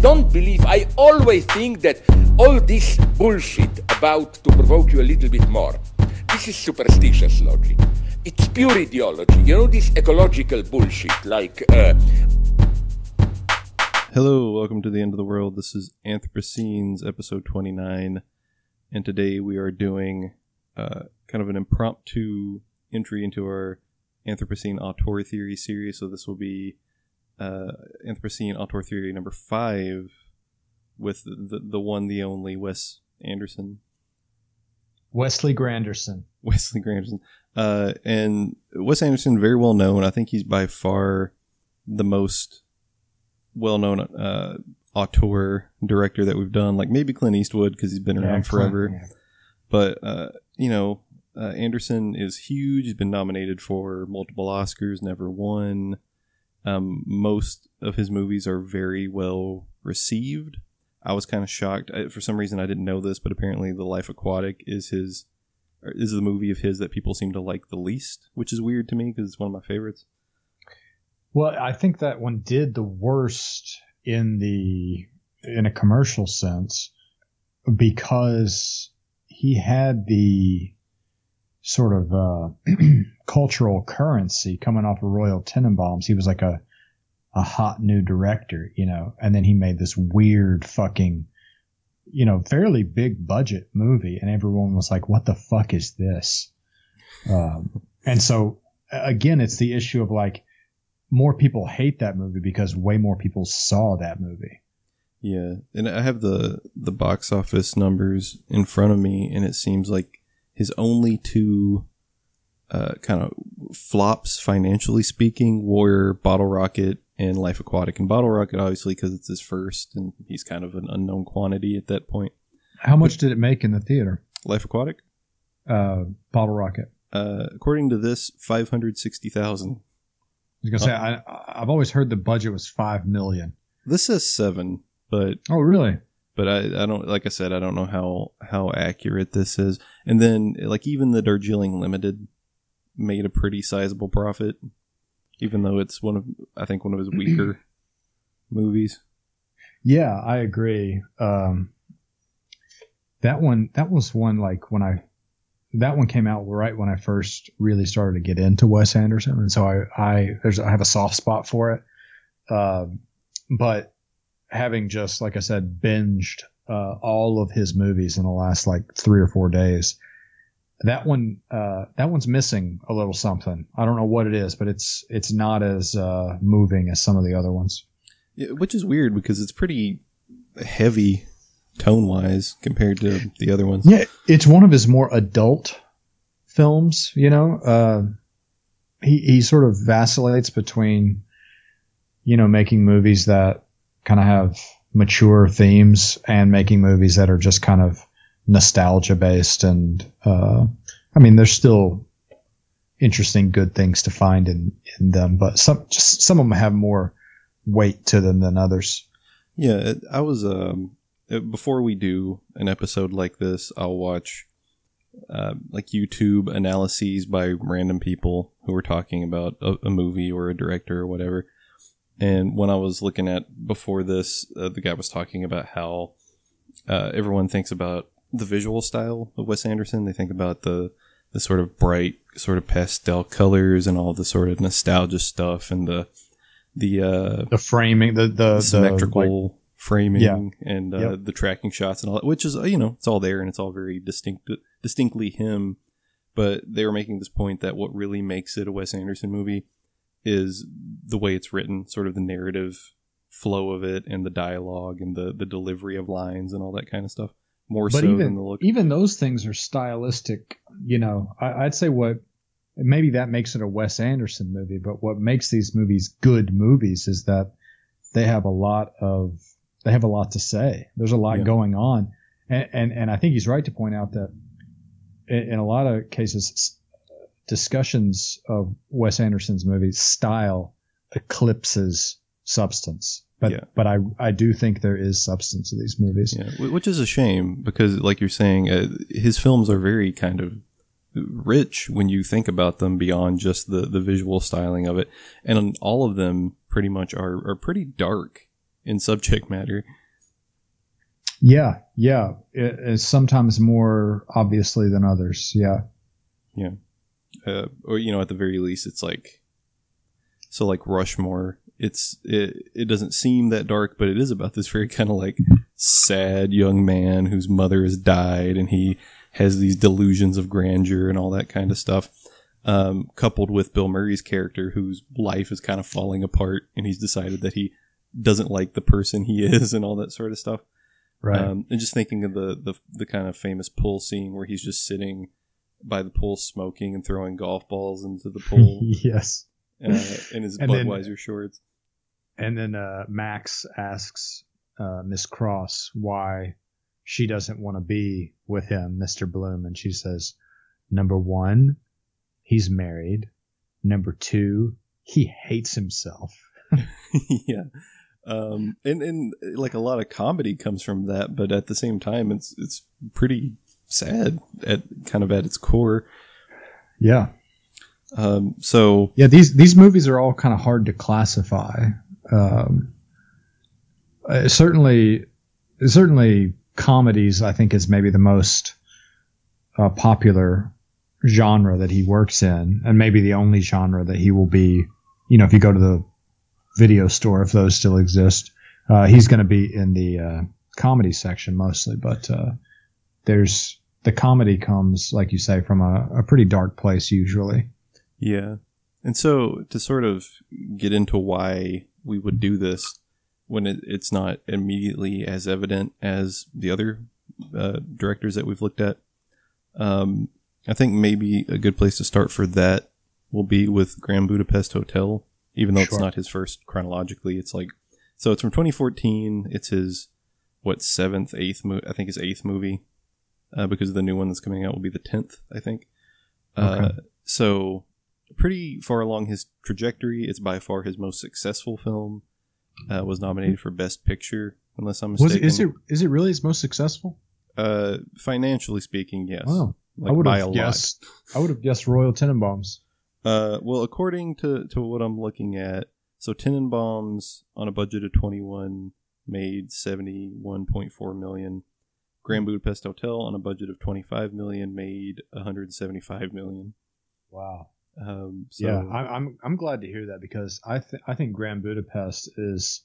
don't believe, I always think that all this bullshit about to provoke you a little bit more, this is superstitious logic. It's pure ideology. You know this ecological bullshit, like uh, Hello, welcome to the end of the world. This is Anthropocenes, episode 29, and today we are doing uh, kind of an impromptu entry into our Anthropocene auteur theory series. So this will be uh, Anthropocene auteur theory number five with the, the one, the only Wes Anderson, Wesley Granderson. Wesley Granderson. Uh, and Wes Anderson, very well known. I think he's by far the most well-known uh, auteur director that we've done. Like maybe Clint Eastwood because he's been around Yeah, forever. Clint, yeah. But uh, you know, uh, Anderson is huge. He's been nominated for multiple Oscars, never won. Um, most of his movies are very well received. I was kind of shocked I, for some reason. I didn't know this, but apparently, The Life Aquatic is his is the movie of his that people seem to like the least, which is weird to me because it's one of my favorites. Well, I think that one did the worst in the in a commercial sense because he had the sort of uh, cultural currency coming off of Royal Tenenbaums. He was like a a hot new director, you know, and then he made this weird fucking, you know, fairly big budget movie, and everyone was like, "What the fuck is this?" Um, and so again, it's the issue of like more people hate that movie because way more people saw that movie. Yeah, and I have the the box office numbers in front of me, and it seems like his only two uh, kind of flops, financially speaking, were Bottle Rocket and Life Aquatic. And Bottle Rocket, obviously, because it's his first, and he's kind of an unknown quantity at that point. How much did it make in the theater? Life Aquatic, Uh, Bottle Rocket. uh, according to this, five hundred sixty thousand. I was gonna say I I've always heard the budget was five million. This says seven, but Oh, really? But I, I don't like I said I don't know how how accurate this is. And then like even the Darjeeling Limited made a pretty sizable profit, even though it's one of I think one of his weaker movies. Yeah, I agree. Um, that one, that was one like when I, that one came out right when I first really started to get into Wes Anderson, and so I, I, there's, I have a soft spot for it. Um, but having just, like I said, binged uh, all of his movies in the last like three or four days, that one, uh, that one's missing a little something. I don't know what it is, but it's, it's not as uh, moving as some of the other ones. Yeah, which is weird because it's pretty heavy tone wise compared to the other ones. Yeah, it's one of his more adult films. You know, uh, he he sort of vacillates between, you know, making movies that kind of have mature themes and making movies that are just kind of nostalgia based. And uh, I mean, there's still interesting, good things to find in in them, but some just some of them have more weight to them than others. Yeah, I was um before we do an episode like this, I'll watch uh, like YouTube analyses by random people who are talking about a, a movie or a director or whatever. And when I was looking at before this, uh, the guy was talking about how uh, everyone thinks about the visual style of Wes Anderson. They think about the the sort of bright, sort of pastel colors and all the sort of nostalgia stuff and the the uh, The framing, the the, the symmetrical like, framing Yeah. and uh, Yep. the tracking shots and all that, which is you know it's all there and it's all very distinct, distinctly him. But they were making this point that what really makes it a Wes Anderson movie is the way it's written, sort of the narrative flow of it and the dialogue and the the delivery of lines and all that kind of stuff. More but so than even the look. even those things are stylistic. You know, I, I'd say what maybe that makes it a Wes Anderson movie, but what makes these movies good movies is that they have a lot of they have a lot to say. There's a lot Yeah. going on, and, and and I think he's right to point out that in, in a lot of cases, discussions of Wes Anderson's movies style eclipses substance. But Yeah. but I I do think there is substance to these movies. Yeah, which is a shame because, like you're saying, uh, his films are very kind of rich when you think about them beyond just the, the visual styling of it, and all of them pretty much are are pretty dark in subject matter. Yeah, yeah. It, it's sometimes more obviously than others. Yeah. Yeah. Uh, or you know, at the very least, it's like so like Rushmore. It's it it doesn't seem that dark, but it is about this very kind of like sad young man whose mother has died, and he has these delusions of grandeur and all that kind of stuff. Um, coupled with Bill Murray's character, whose life is kind of falling apart, and he's decided that he doesn't like the person he is, and all that sort of stuff. Right. Um, and just thinking of the, the the kind of famous pool scene where he's just sitting by the pool smoking and throwing golf balls into the pool yes. uh, in his And then- Budweiser shorts. And then uh, Max asks uh, Miss Cross why she doesn't want to be with him, Mr. Blume, and she says, "Number one, he's married. Number two, he hates himself." yeah. Um, and, and like a lot of comedy comes from that, but at the same time, it's, it's pretty sad at kind of at its core. Yeah. Um, so Yeah, these these movies are all kind of hard to classify. Um, uh, certainly, certainly, comedies I think is maybe the most uh, popular genre that he works in, and maybe the only genre that he will be. You know, if you go to the video store, if those still exist, uh, he's going to be in the uh, comedy section mostly. But uh, there's the comedy comes, like you say, from a, a pretty dark place usually. Yeah. And so to sort of get into why we would do this when it, it's not immediately as evident as the other uh, directors that we've looked at, um, I think maybe a good place to start for that will be with Grand Budapest Hotel, even though it's not his first chronologically. It's like, so it's from 2014. It's his, what, seventh, eighth, mo- I think his eighth movie, uh, because the new one that's coming out will be the 10th, I think. Uh, Okay. so pretty far along his trajectory. It's by far his most successful film. Uh, was nominated for Best Picture, unless I'm mistaken. it, is it is it really his most successful? Uh, financially speaking, yes. Wow. Like I would have lot. guessed. I would have guessed Royal Tenenbaums. Uh, well, according to, to what I'm looking at, so Tenenbaums on a budget of 21 made 71.4 million. Grand Budapest Hotel on a budget of 25 million made 175 million. Wow. Um, so yeah, I, I'm I'm glad to hear that because I th- I think Grand Budapest is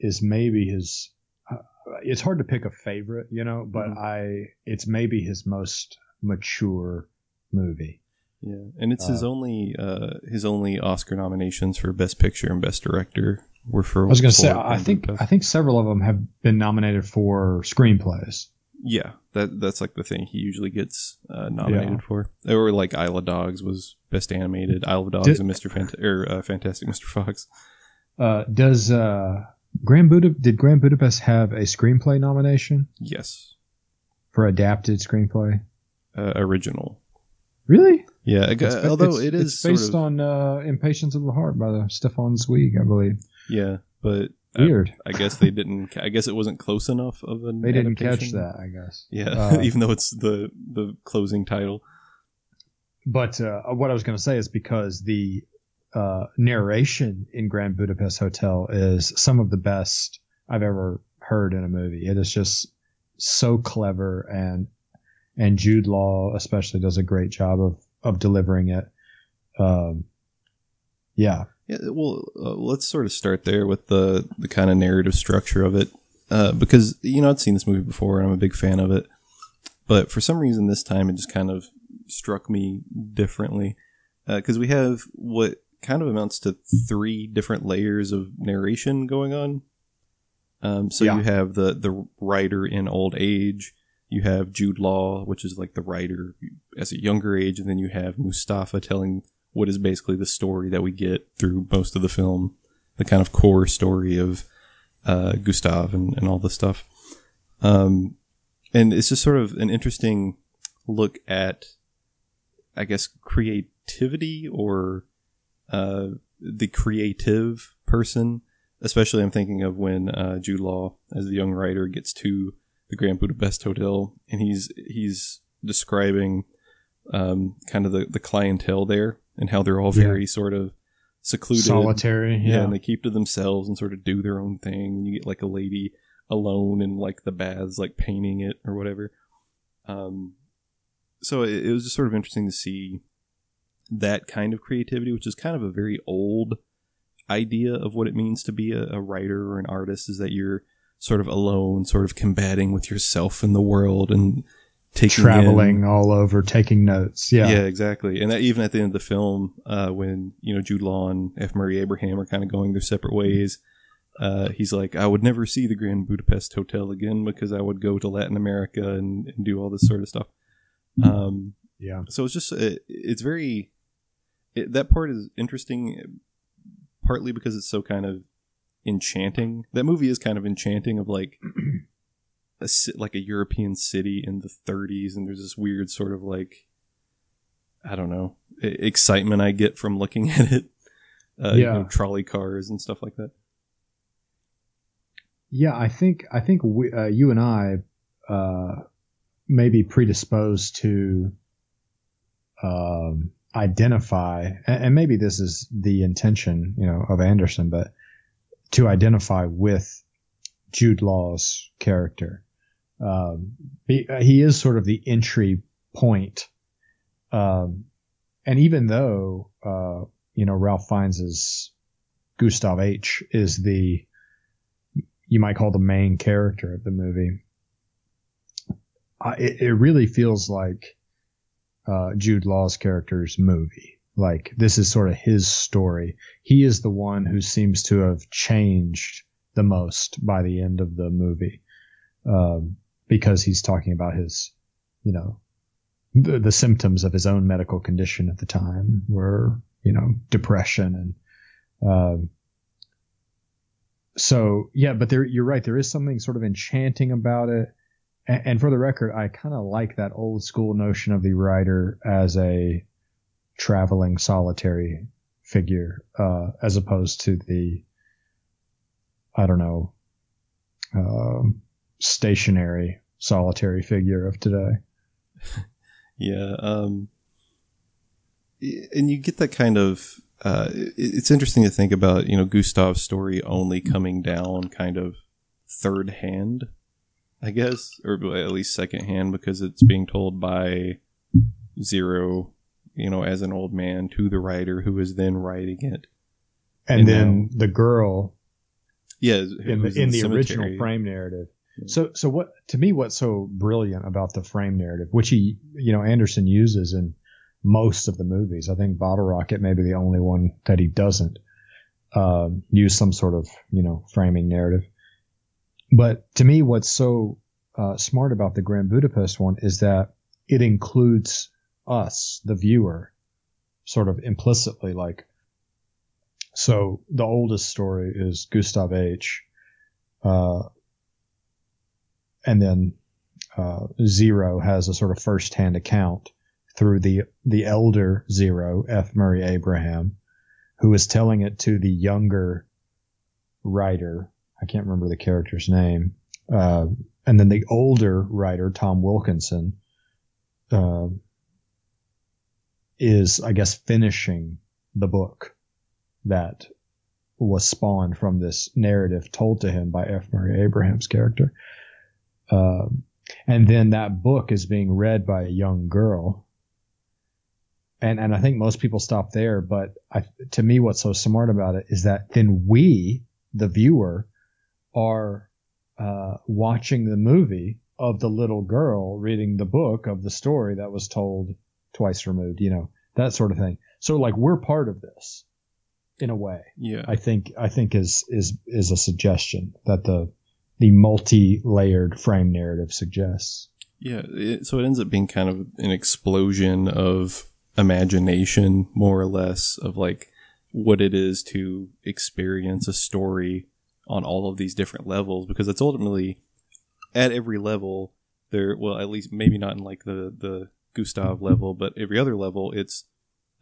is maybe his. Uh, it's hard to pick a favorite, you know, but Mhm. I it's maybe his most mature movie. Yeah, and it's his Uh, only uh, his only Oscar nominations for Best Picture and Best Director were for. I was going to say I think. I think several of them have been nominated for screenplays. yeah, that that's like the thing he usually gets uh, nominated Yeah. for. Or like Isle of Dogs was Best Animated, Isle of Dogs Did- and Mr. Fant- or uh, Fantastic Mr. Fox. Uh, does uh, Grand Buda did Grand Budapest have a screenplay nomination Yes, for adapted screenplay? uh, original. Really? Yeah, I gu- It's- although it's- it is it's based sort of, on uh, Impatience of the Heart by the Stefan Zweig, I believe. yeah, but Weird. I guess they didn't. I guess it wasn't close enough of an. they didn't catch that, I guess. Yeah, Uh, even though it's the the closing title. But uh, what I was going to say is because the uh, narration in Grand Budapest Hotel is some of the best I've ever heard in a movie. It is just so clever, and and Jude Law especially does a great job of of delivering it. Um, yeah, Yeah, well, uh, let's sort of start there with the the kind of narrative structure of it, uh, because you know I'd seen this movie before and I'm a big fan of it, but for some reason this time it just kind of struck me differently, because we have what kind of amounts to three different layers of narration going on. Um, so Yeah. you have the the writer in old age, you have Jude Law, which is like the writer as a younger age, and then you have Moustafa telling what is basically the story that we get through most of the film, the kind of core story of uh, Gustav and, and all this stuff. Um, and it's just sort of an interesting look at, I guess, creativity or uh, the creative person. Especially, I'm thinking of when uh, Jude Law, as the young writer, gets to the Grand Budapest Hotel, and he's he's describing um, kind of the, the clientele there and how they're all Yeah. very sort of secluded, solitary. yeah, Yeah, and they keep to themselves and sort of do their own thing. And you get like a lady alone in like the baths, like painting it or whatever. Um, so it, it was just sort of interesting to see that kind of creativity, which is kind of a very old idea of what it means to be a, a writer or an artist, is that you're sort of alone, sort of combating with yourself in the world and taking in- traveling all over, taking notes. Yeah, yeah, exactly. And that, even at the end of the film, uh, when you know Jude Law and F. Murray Abraham are kind of going their separate ways, uh, he's like, "I would never see the Grand Budapest Hotel again because I would go to Latin America and, and do all this sort of stuff." Um, yeah. so it's just it, it's very it, that part is interesting, partly because it's so kind of enchanting. That movie is kind of enchanting, of like a like a European city in the 30s, and there's this weird sort of like I don't know excitement I get from looking at it. Uh, you Yeah. know, trolley cars and stuff like that. Yeah, I think I think we, uh, you and I uh, may be predisposed to um, identify, and, and maybe this is the intention, you know, of Anderson, but to identify with Jude Law's character. Um, he, he is sort of the entry point, um, and even though uh, you know Ralph Fiennes' Gustav H is the you might call the main character of the movie. Uh, it, it really feels like uh, Jude Law's character's movie. Like this is sort of his story. He is the one who seems to have changed the most by the end of the movie, um, because he's talking about his, you know, the, the symptoms of his own medical condition at the time were, you know, depression and. Um, so yeah, but there you're right. There is something sort of enchanting about it. And, and for the record, I kind of like that old school notion of the writer as a traveling solitary figure, uh, as opposed to the, I don't know, um, stationary solitary figure of today. Yeah. Um, and you get that kind of. Uh, it's interesting to think about, you know, Gustav's story only coming down kind of third hand, I guess, or at least second hand because it's being told by Zero, you know, as an old man to the writer who is then writing it. And, And then now- the girl Yeah, in the, in the original frame narrative. So, so what to me, what's so brilliant about the frame narrative, which he, you know, Anderson uses in most of the movies. I think Bottle Rocket may be the only one that he doesn't um, use some sort of, you know, framing narrative. But to me, what's so uh, smart about the Grand Budapest one is that it includes us, the viewer, sort of implicitly. Like, so the oldest story is Gustav H. Uh, and then uh, Zero has a sort of first-hand account through the the elder Zero, F. Murray Abraham, who is telling it to the younger writer. I can't remember the character's name. Uh, and then the older writer, Tom Wilkinson, uh, is, I guess, finishing the book that was spawned from this narrative told to him by F. Murray Abraham's character. Um, and then that book is being read by a young girl. And, and I think most people stop there, but I, to me, what's so smart about it is that then we, the viewer, are uh, watching the movie of the little girl reading the book of the story that was told twice removed, you know, that sort of thing. So like we're part of this in a way. Yeah. I think I think is is is a suggestion that the the multi-layered frame narrative suggests. Yeah, it, so it ends up being kind of an explosion of imagination, more or less, of like what it is to experience a story on all of these different levels, because it's ultimately at every level there. Well, at least maybe not in like the the Gustav level, but every other level, it's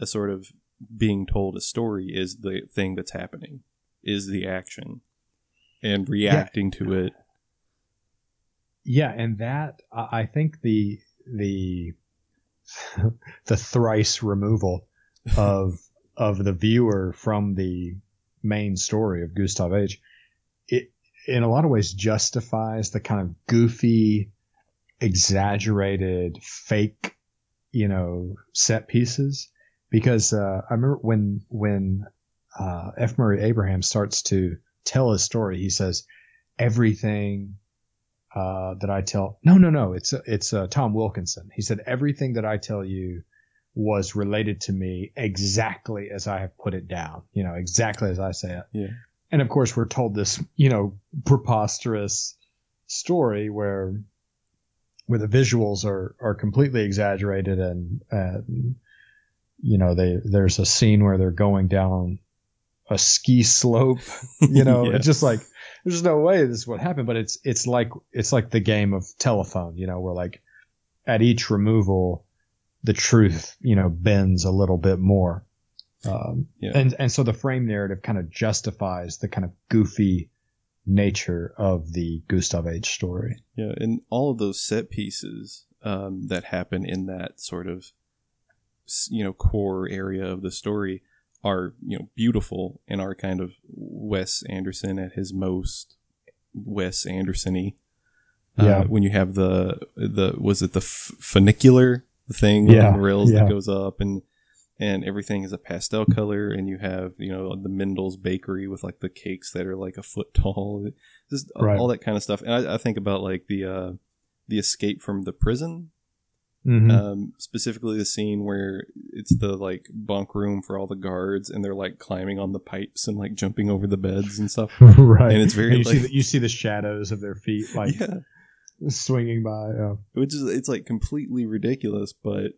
a sort of being told a story is the thing that's happening, is the action, and reacting to it. Yeah, and that I I think the the the thrice removal of of the viewer from the main story of Gustav H, it in a lot of ways justifies the kind of goofy, exaggerated, fake, you know, set pieces. Because uh, I remember when when uh, F. Murray Abraham starts to tell his story, he says everything uh, that I tell. No, no, no. It's it's uh, Tom Wilkinson. He said everything that I tell you was related to me exactly as I have put it down. You know, exactly as I say it. Yeah. And of course, we're told this, you know, preposterous story where where the visuals are are completely exaggerated and and you know they there's a scene where they're going down a ski slope you know Yeah. it's just like there's no way this would happen but it's it's like it's like the game of telephone you know where like at each removal the truth you know bends a little bit more um, Yeah. and and so the frame narrative kind of justifies the kind of goofy nature of the Gustav H story Yeah, and all of those set pieces um, that happen in that sort of you know core area of the story are you know beautiful and are kind of Wes Anderson at his most Wes Anderson-y. Yeah. Uh, when you have the the was it the f- funicular thing Yeah, on the rails yeah. that goes up and and everything is a pastel color and you have you know the Mendel's bakery with like the cakes that are like a foot tall just Right. all that kind of stuff and I, I think about like the uh the escape from the prison Mhm. um specifically the scene where it's the like bunk room for all the guards and they're like climbing on the pipes and like jumping over the beds and stuff right. and it's very you, like- see the, you see the shadows of their feet like yeah swinging by. Uh, which is it's like completely ridiculous but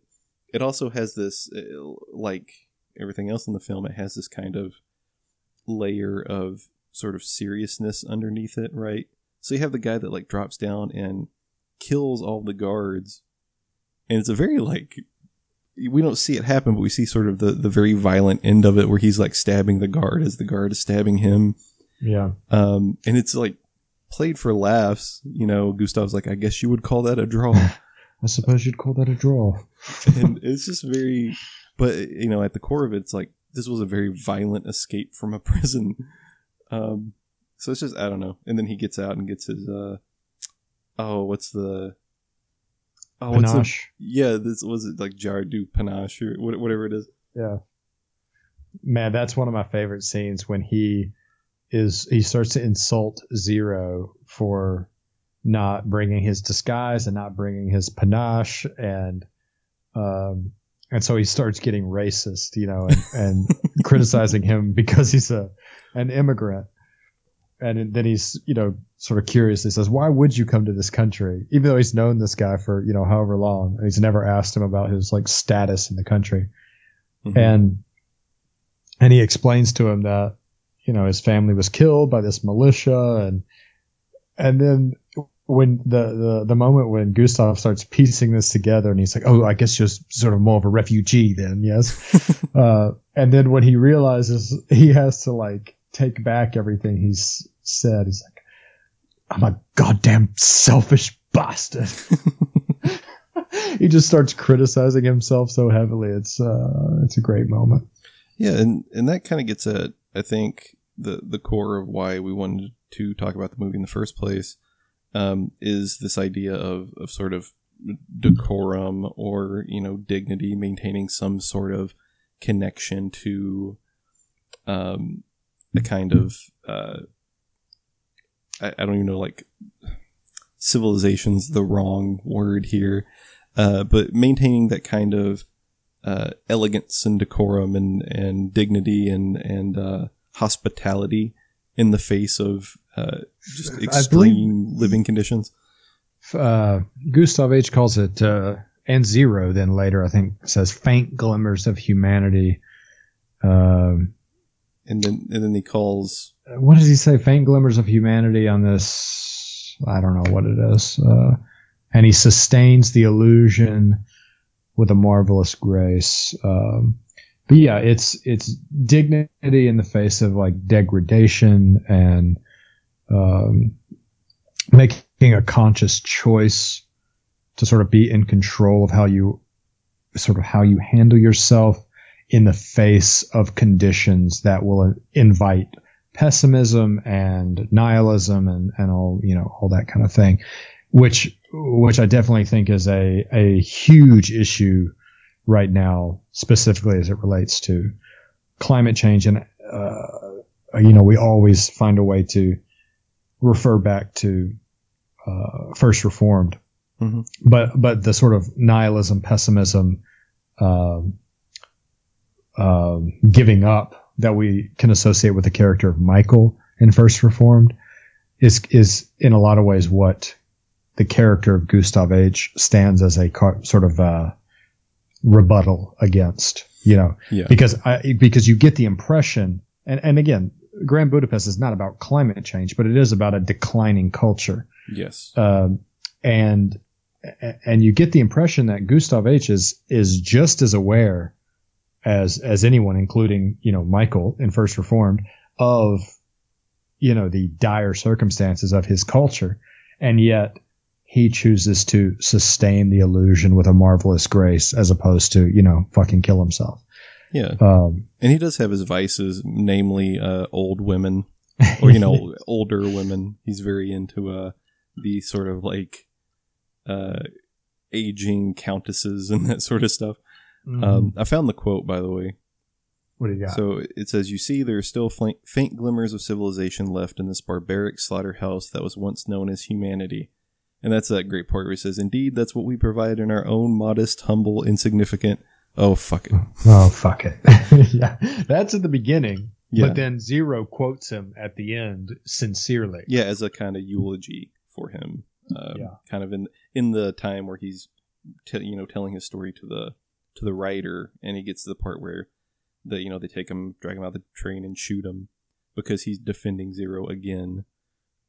it also has this uh, like everything else in the film it has this kind of layer of sort of seriousness underneath it right? So you have the guy that like drops down and kills all the guards and it's a very like we don't see it happen but we see sort of the the very violent end of it where he's like stabbing the guard as the guard is stabbing him. Yeah. um and it's like played for laughs you know gustav's like i guess you would call that a draw I suppose you'd call that a draw. and it's just very but you know at the core of it it's like this was a very violent escape from a prison um so it's just i don't know and then he gets out and gets his uh oh what's the oh what's the, yeah this was it like jardu panache or whatever it is Yeah. Man, that's one of my favorite scenes when he is he starts to insult Zero for not bringing his disguise and not bringing his panache and um and so he starts getting racist, you know, and, and criticizing him because he's a an immigrant. And then he's, you know, sort of curiously says, "Why would you come to this country?" Even though he's known this guy for, you know, however long, and he's never asked him about his like status in the country Mhm. and and he explains to him that you know his family was killed by this militia and and then when the the, the moment when Gustav starts piecing this together and he's like oh I guess you're sort of more of a refugee then yes. Uh, and then when he realizes he has to like take back everything he's said he's like I'm a goddamn selfish bastard. He just starts criticizing himself so heavily. It's uh it's a great moment. Yeah, and and that kind of gets at I think the the core of why we wanted to talk about the movie in the first place um, is this idea of of sort of decorum or you know dignity, maintaining some sort of connection to um, a kind of uh, I, I don't even know like civilization's the wrong word here, uh, but maintaining that kind of uh, elegance and decorum and, and dignity and and uh, hospitality in the face of uh, just extreme living conditions. uh, Gustav H calls it, uh, and Zero then later, I think, says faint glimmers of humanity. Um, And then and then he calls what does he say? Faint glimmers of humanity on this. I don't know what it is. Uh, and he sustains the illusion with a marvelous grace. Um, but yeah, it's it's dignity in the face of like degradation and um, making a conscious choice to sort of be in control of how you sort of how you handle yourself in the face of conditions that will invite pessimism and nihilism and, and all, you know, all that kind of thing, which, which I definitely think is a, a huge issue right now, specifically as it relates to climate change. And, uh, you know, we always find a way to refer back to, uh, first reformed, Mhm. but, but the sort of nihilism, pessimism, um, um, giving up that we can associate with the character of Michael in First Reformed is is in a lot of ways what the character of Gustav H stands as a car, sort of uh, rebuttal against. You know, Yeah. because I, because you get the impression, and and again, Grand Budapest is not about climate change, but it is about a declining culture Yes. um, and and you get the impression that Gustav H is is just as aware as as anyone, including you know Michael in First Reformed, of you know the dire circumstances of his culture, and yet he chooses to sustain the illusion with a marvelous grace, as opposed to you know fucking kill himself. Yeah. Um, And he does have his vices, namely uh, old women, or you know, older women. He's very into uh, the sort of like uh, aging countesses and that sort of stuff. Um, I found the quote, by the way. what do you got? So it says, "You see, there are still faint glimmers of civilization left in this barbaric slaughterhouse that was once known as humanity." And that's that great part where he says, "Indeed, that's what we provide in our own modest, humble, insignificant." Oh fuck it! oh fuck it, yeah, that's at the beginning. Yeah. But then Zero quotes him at the end sincerely. Yeah, as a kind of eulogy for him. Uh, Yeah. Kind of in in the time where he's, t- you know, telling his story to the to the writer, and he gets to the part where the you know they take him, drag him out the train, and shoot him because he's defending Zero again.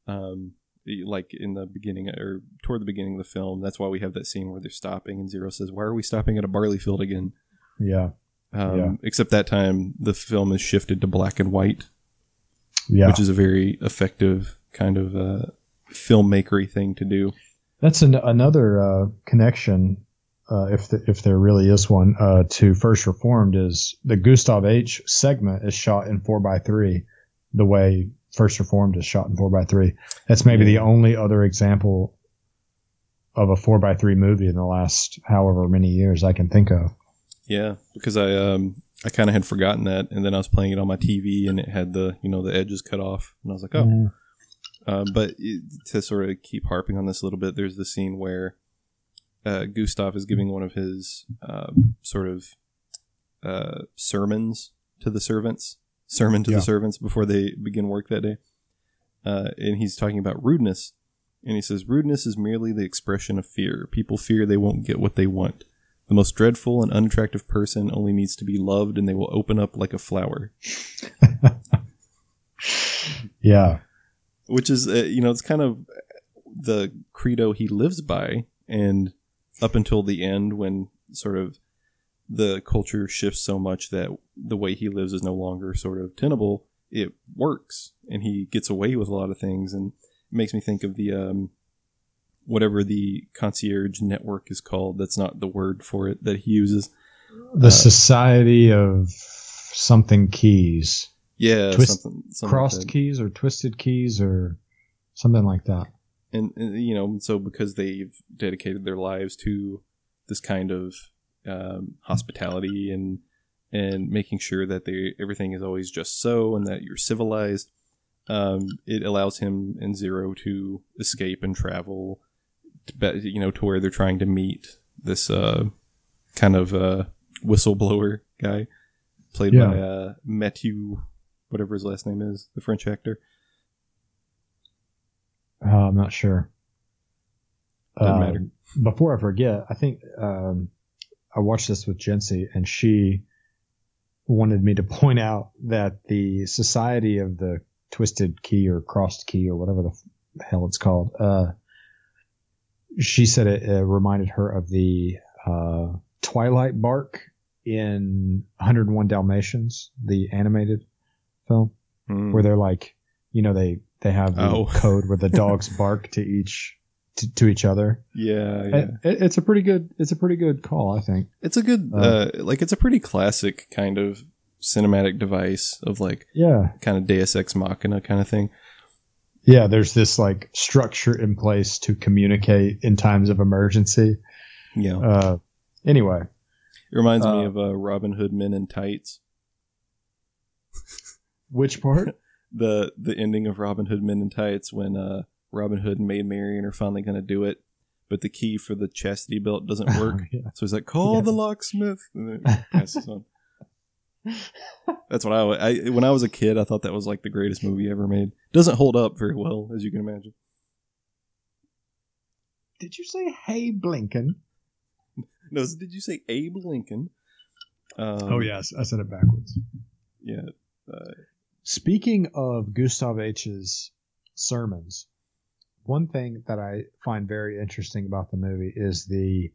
Um, like in the beginning or toward the beginning of the film, that's why we have that scene where they're stopping, and Zero says, "Why are we stopping at a barley field again?" Yeah. Um, Yeah. Except that time, the film is shifted to black and white, Yeah. which is a very effective kind of uh, filmmakery thing to do. That's an, another uh, connection, uh, if the, if there really is one, uh, to First Reformed is the Gustav H segment is shot in four by three, the way First Reformed is shot in four by three. That's maybe the only other example of a four by three movie in the last however many years I can think of. Yeah, because I um I kind of had forgotten that, and then I was playing it on my TV, and it had the you know the edges cut off, and I was like, oh. Mm. Uh, but it, to sort of keep harping on this a little bit, there's the scene where uh, Gustav is giving one of his um, sort of uh, sermons to the servants, sermon to Yeah. the servants before they begin work that day, uh, and he's talking about rudeness, and he says rudeness is merely the expression of fear. People fear they won't get what they want. The most dreadful and unattractive person only needs to be loved, and they will open up like a flower. Yeah. which is uh, you know it's kind of the credo he lives by and up until the end when sort of the culture shifts so much that the way he lives is no longer sort of tenable it works and he gets away with a lot of things and it makes me think of the um whatever the concierge network is called that's not the word for it that he uses The Uh, Society of something keys. yeah Twist- something, something Crossed that. keys or twisted keys or something like that. and, and you know so because they've dedicated their lives to this kind of um, hospitality and and making sure that they everything is always just so and that you're civilized um, it allows him and zero to escape and travel to, you know to where they're trying to meet this uh, kind of uh, whistleblower guy played Yeah. by uh, Matthew whatever his last name is the French actor Uh, I'm not sure. Doesn't Um, matter. Before I forget, I think um, I watched this with Jency, and she wanted me to point out that the Society of the Twisted Key or Crossed Key or whatever the hell it's called, uh, she said it uh, reminded her of the uh, Twilight Bark in 101 Dalmatians, the animated film Hmm. where they're like, you know, they they have the Oh. code where the dogs bark to each to, to each other. Yeah, yeah. It, it- it's a pretty good. It's a pretty good call, I think. It's a good, Uh, uh, like, it's a pretty classic kind of cinematic device of like Yeah, kind of Deus Ex Machina kind of thing. yeah. There's this like structure in place to communicate in times of emergency. Yeah, Uh, anyway, it reminds me uh, of uh, Robin Hood Men in Tights. which part? The the ending of Robin Hood Men in Tights when uh, Robin Hood and Maid Marian are finally going to do it, but the key for the chastity belt doesn't work. yeah. So he's like, "Call Yeah. the locksmith." And then passes on. That's what I, I when I was a kid, I thought that was like the greatest movie ever made. Doesn't hold up very well, as you can imagine. Did you say "Hey Blinken"? No, did you say Abe Lincoln? Um, oh yes, I said it backwards. yeah. Uh, Speaking of Gustav H's sermons, one thing that I find very interesting about the movie is the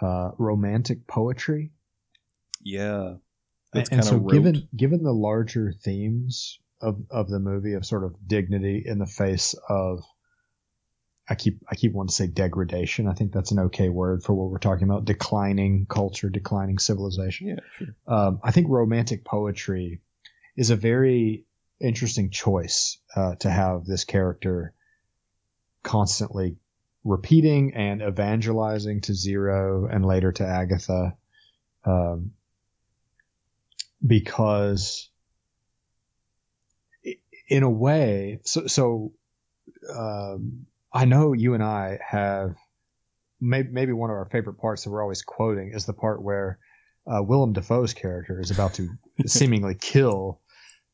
uh, romantic poetry. yeah, that's and kind so, of given given the larger themes of, of the movie of sort of dignity in the face of, I keep I keep wanting to say degradation. I think that's an okay word for what we're talking about: declining culture, declining civilization. Yeah, sure. Um, I think romantic poetry is a very interesting choice uh, to have this character constantly repeating and evangelizing to Zero and later to Agatha, um, because in a way, so so um, I know you and I have maybe maybe one of our favorite parts that we're always quoting is the part where uh, Willem Dafoe's character is about to seemingly kill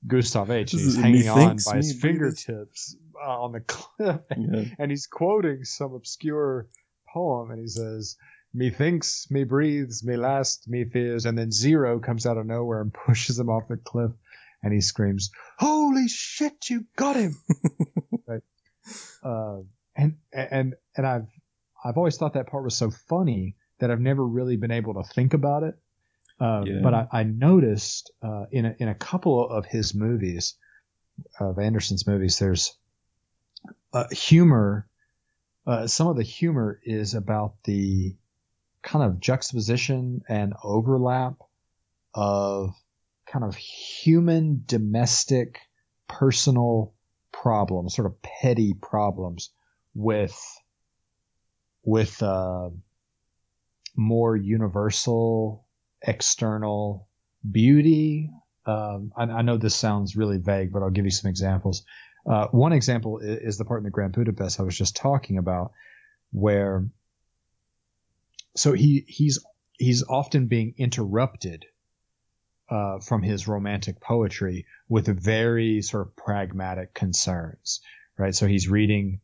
Gustav H. He's hanging on by his fingertips uh, on the cliff, Yeah. and he's quoting some obscure poem, and he says, "Methinks, me breathes, me last, me fears," and then Zero comes out of nowhere and pushes him off the cliff, and he screams, "Holy shit, you got him!" right? Uh, and and and I've I've always thought that part was so funny that I've never really been able to think about it. Uh, Yeah. But I, I noticed uh, in a, in a couple of his movies, of Anderson's movies, there's uh, humor. Uh, some of the humor is about the kind of juxtaposition and overlap of kind of human, domestic, personal problems, sort of petty problems with with uh, more universal external beauty. Um, I, I know this sounds really vague, but I'll give you some examples. Uh, one example is, is the part in the Grand Budapest I was just talking about, where so he he's he's often being interrupted uh, from his romantic poetry with very sort of pragmatic concerns, right? So he's reading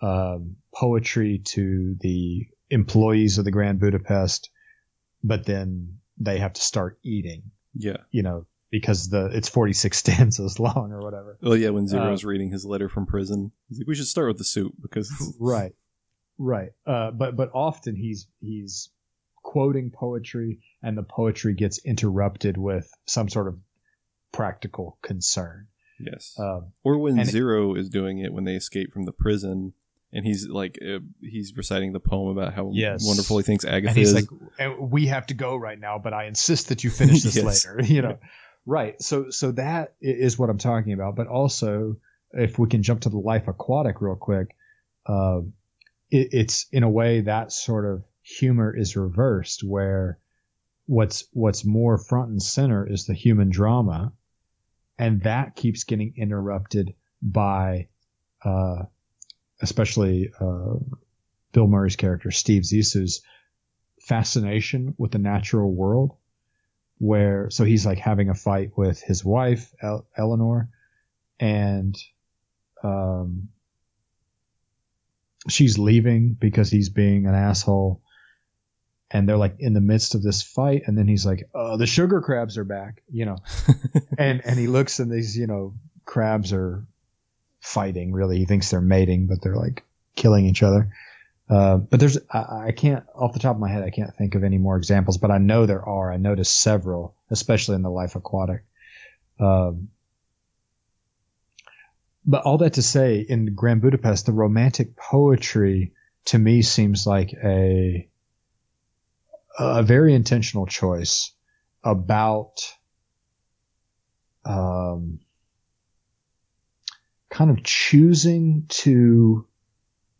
um, poetry to the employees of the Grand Budapest, but then they have to start eating, Yeah. you know, because the it's 46 stanzas long or whatever. Well, yeah, when Zero's Uh, reading his letter from prison, he's like, we should start with the suit because Right. Right. Uh, but but often he's he's quoting poetry and the poetry gets interrupted with some sort of practical concern. yes. Um, or when Zero is doing it when they escape from the prison, and he's like uh, he's reciting the poem about how Yes. wonderful he thinks Agatha and he's is. like, we have to go right now, but I insist that you finish this Yes. later. You know, right? So, so that is what I'm talking about. But also, if we can jump to the life aquatic real quick, um, it, it's in a way that sort of humor is reversed, where what's what's more front and center is the human drama, and that keeps getting interrupted by, uh, especially uh, Bill Murray's character Steve Zissou's fascination with the natural world where so he's like having a fight with his wife El- Eleanor and um she's leaving because he's being an asshole. And they're like in the midst of this fight and then he's like uh the sugar crabs are back you know? And and he looks and these you know crabs are fighting really. He thinks they're mating but they're like killing each other uh, but there's I, I can't off the top of my head I can't think of any more examples, but I know there are. I noticed several, especially in the Life Aquatic. Um, but all that to say, in Grand Budapest, the romantic poetry to me seems like a a very intentional choice about um, kind of choosing to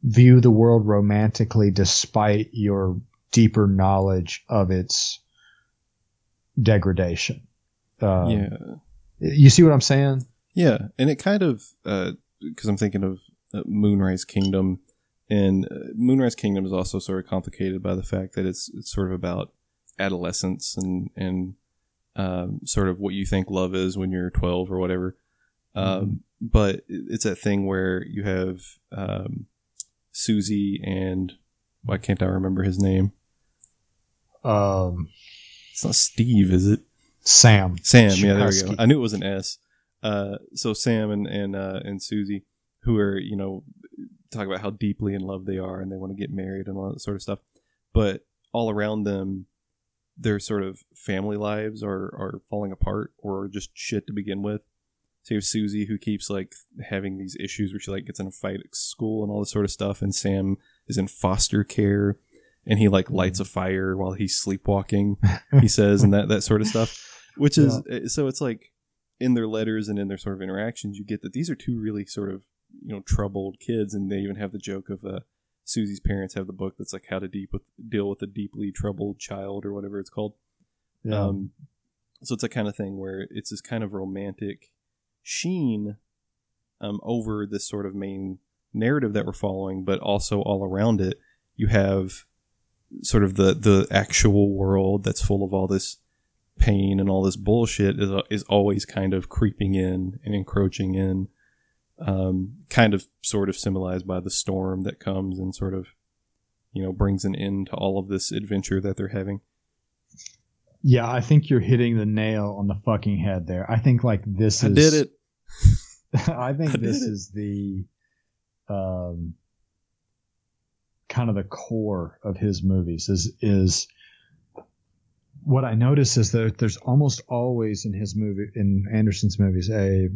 view the world romantically despite your deeper knowledge of its degradation. Um, yeah. You see what I'm saying? Yeah, and it kind of because I'm thinking of uh, Moonrise Kingdom, and uh, Moonrise Kingdom is also sort of complicated by the fact that it's it's sort of about adolescence and and um, sort of what you think love is when you're 12 or whatever. Um, But it's that thing where you have um, Susie and why can't I remember his name? Um, It's not Steve, is it? Sam. Sam, yeah, there we go. I knew it was an S. Uh, so Sam and and uh, and Susie, who are you know talk about how deeply in love they are and they want to get married and all that sort of stuff, but all around them, their sort of family lives are are falling apart or just shit to begin with. So you have Susie who keeps like having these issues where she like gets in a fight at school and all this sort of stuff, and Sam is in foster care and he like lights a fire while he's sleepwalking. he says and that that sort of stuff which is uh, so it's like in their letters and in their sort of interactions you get that these are two really sort of you know troubled kids and they even have the joke of uh, susie's parents have the book that's like how to deep with, deal with a deeply troubled child or whatever it's called Yeah. um, so it's a kind of thing where it's this kind of romantic sheen um, over this sort of main narrative that we're following, but also all around it, you have sort of the the actual world that's full of all this pain and all this bullshit is is always kind of creeping in and encroaching in. Um, kind of sort of symbolized by the storm that comes and sort of you know brings an end to all of this adventure that they're having. Yeah, I think you're hitting the nail on the fucking head there. I think like this I is did it. I think I this it. is the um kind of the core of his movies is is what I notice is that there's almost always in his movie in Anderson's movies a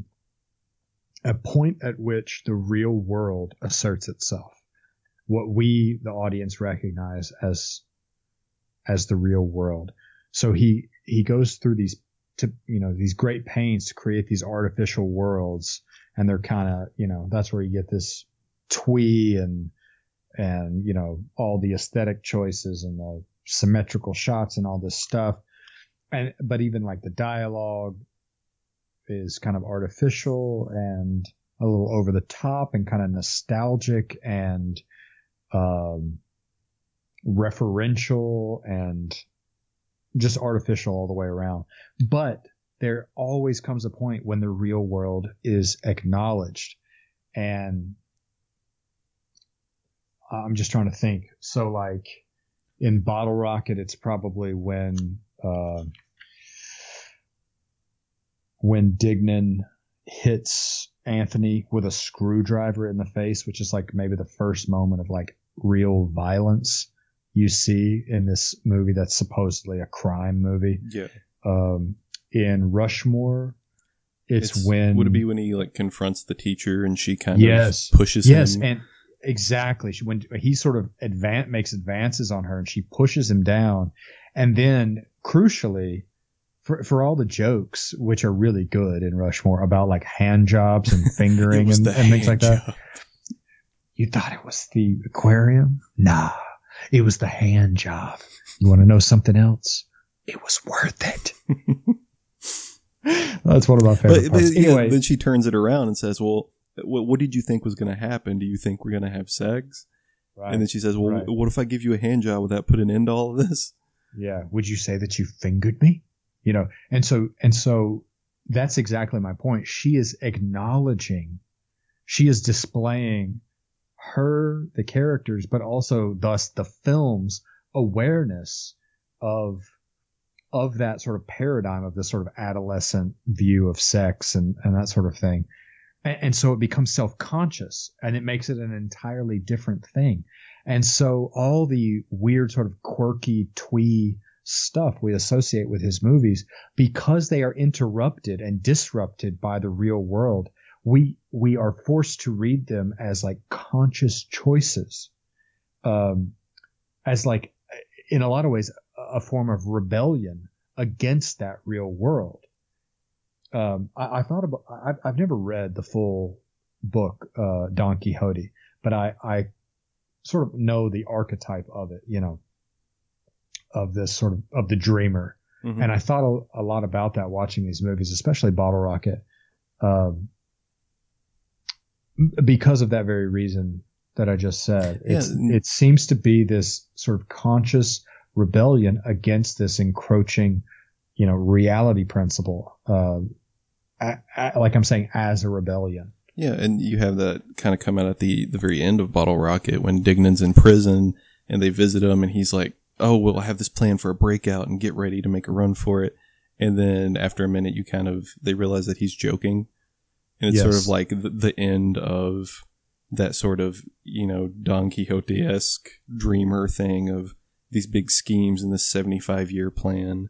a point at which the real world asserts itself. What we the audience recognize as as the real world. So he he goes through these to you know these great pains to create these artificial worlds. And they're kind of you know that's where you get this twee and and you know all the aesthetic choices and the symmetrical shots and all this stuff. And but even like the dialogue is kind of artificial and a little over the top and kind of nostalgic and um referential and just artificial all the way around. But there always comes a point when the real world is acknowledged. And i'm just trying to think. So like in bottle rocket it's probably when uh, when dignan hits anthony with a screwdriver in the face which is like maybe the first moment of like real violence you see in this movie that's supposedly a crime movie Yeah. um, in Rushmore, it's, when would it be when he like confronts the teacher and she kind Yes. of pushes yes, him? and exactly she, when he sort of advan makes advances on her and she pushes him down, and then crucially. For, for all the jokes, which are really good in Rushmore about like hand jobs and fingering and, and things like hand that, you thought it was the aquarium? Nah, it was the hand job. You want to know something else? It was worth it. That's one of my favorite But, but parts. yeah, anyway, then she turns it around and says, "Well, what, what did you think was going to happen? Do you think we're going to have sex?" right, And then she says, "Well, Right. what if I give you a hand job? Would that put an end to all of this?" yeah. Would you say that you fingered me? You know, and so and so that's exactly my point. She is acknowledging, she is displaying her, the characters, but also thus the film's awareness of of that sort of paradigm of this sort of adolescent view of sex and, and that sort of thing. And, and so it becomes self-conscious and it makes it an entirely different thing. And so all the weird sort of quirky twee stuff we associate with his movies, because they are interrupted and disrupted by the real world, we, we are forced to read them as like conscious choices um, as like in a lot of ways a form of rebellion against that real world. Um, I, I, thought about I've, I've, never read the full book uh, Don Quixote, but I, I sort of know the archetype of it, you know, of this sort of of the dreamer. Mm-hmm. And I thought a, a, lot about that watching these movies, especially Bottle Rocket, um, because of that very reason that I just said. Yeah. It seems to be this sort of conscious rebellion against this encroaching, you know, reality principle. Uh, a, a, like I'm saying, as a rebellion. Yeah, and you have that kind of come out at the the very end of Bottle Rocket when Dignan's in prison and they visit him, and he's like, "Oh, well, I have this plan for a breakout and get ready to make a run for it." And then after a minute, you kind of they realize that he's joking, and it's yes. sort of like the, the end of that sort of you know Don Quixote esque dreamer thing of these big schemes and this 75 year plan.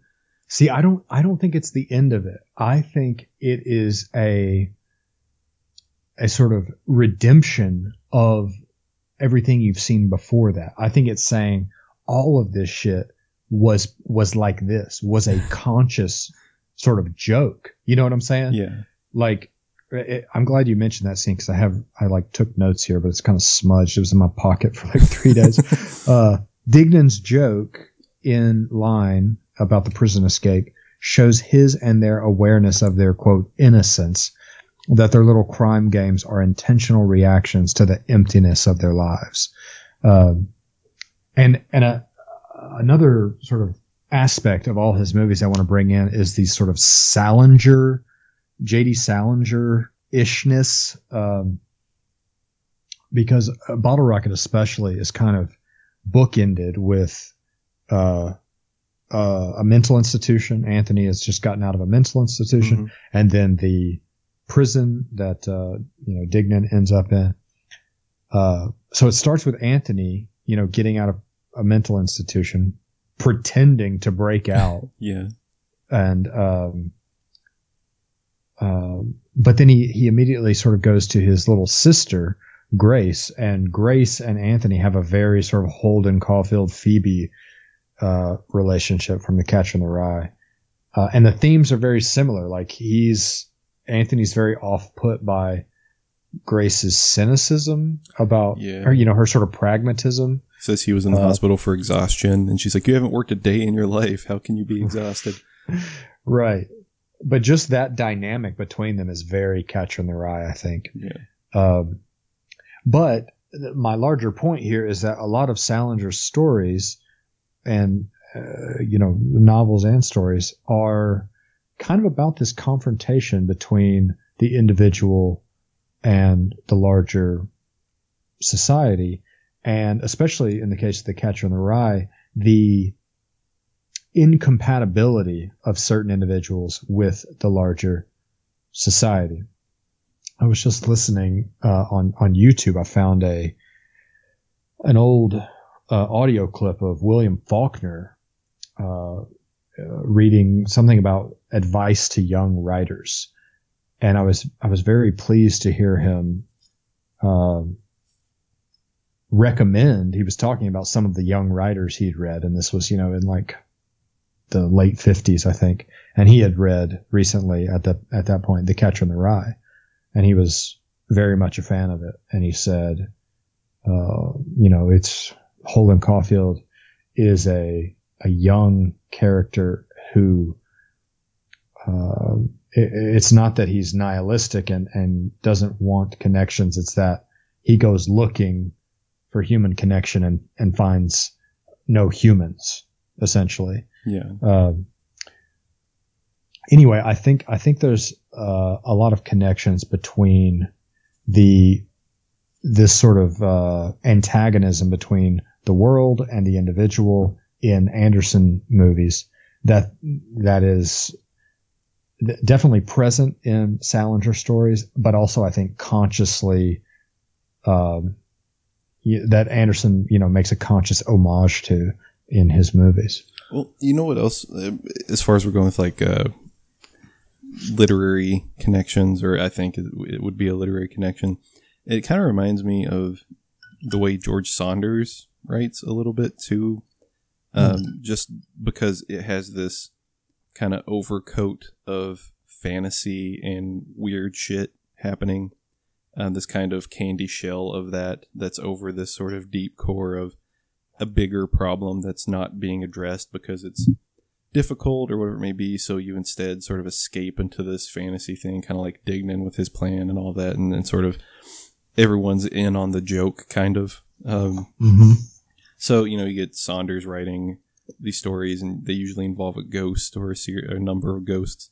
See, I don't, I don't think it's the end of it. I think it is a, a sort of redemption of everything you've seen before that. I think it's saying all of this shit was, was like this, was a conscious sort of joke. You know what I'm saying? Yeah. Like, it, I'm glad you mentioned that scene because I have, I like took notes here, but it's kind of smudged. It was in my pocket for like three days. uh, Dignan's joke in line about the prison escape shows his and their awareness of their quote innocence, that their little crime games are intentional reactions to the emptiness of their lives. Um, and and a, another sort of aspect of all his movies I want to bring in is the sort of Salinger, J.D. Salinger ishness, um, because Bottle Rocket especially is kind of bookended with uh, uh, a mental institution. Anthony has just gotten out of a mental institution, mm-hmm. and then the prison that uh, you know Dignan ends up in. Uh, so it starts with Anthony, you know, getting out of a mental institution, pretending to break out. yeah, and um, um, but then he he immediately sort of goes to his little sister Grace, and Grace and Anthony have a very sort of Holden Caulfield Phoebe uh, relationship from The Catcher in the Rye, uh, and the themes are very similar. Like he's Anthony's very off put by Grace's cynicism about, yeah. her, you know, her sort of pragmatism. Says he was in the uh, hospital for exhaustion, and she's like, "You haven't worked a day in your life. How can you be exhausted?" right, but just that dynamic between them is very Catcher in the Rye. I think. Yeah. Um, but my larger point here is that a lot of Salinger's stories and, uh, you know, novels and stories are kind of about this confrontation between the individual and the larger society. And especially in the case of The Catcher in the Rye, the incompatibility of certain individuals with the larger society. I was just listening uh, on on YouTube. I found a an old uh, audio clip of William Faulkner uh, uh, reading something about advice to young writers, and I was I was very pleased to hear him um, recommend. He was talking about some of the young writers he'd read, and this was you know in like the late fifties, I think, and he had read recently at the at that point The Catcher in the Rye and he was very much a fan of it. And he said, uh, you know, it's Holden Caulfield is a a young character who uh, it, it's not that he's nihilistic and and doesn't want connections. It's that he goes looking for human connection and and finds no humans essentially. Yeah. Um, anyway, I think I think there's uh, a lot of connections between the this sort of uh, antagonism between the world and the individual in Anderson movies that that is definitely present in Salinger stories, but also I think consciously um, that Anderson you know makes a conscious homage to in his movies. Well, you know what else? Uh, as far as we're going with like uh, literary connections, or I think it would be a literary connection. It kind of reminds me of the way George Saunders writes a little bit too, um, just because it has this kind of overcoat of fantasy and weird shit happening. Um, this kind of candy shell of that that's over this sort of deep core of a bigger problem that's not being addressed because it's difficult or whatever it may be. So you instead sort of escape into this fantasy thing, kind of like Dignan with his plan and all that, and then sort of everyone's in on the joke, kind of. Um, Mm-hmm. so you know, you get Saunders writing these stories, and they usually involve a ghost or a, ser- a number of ghosts.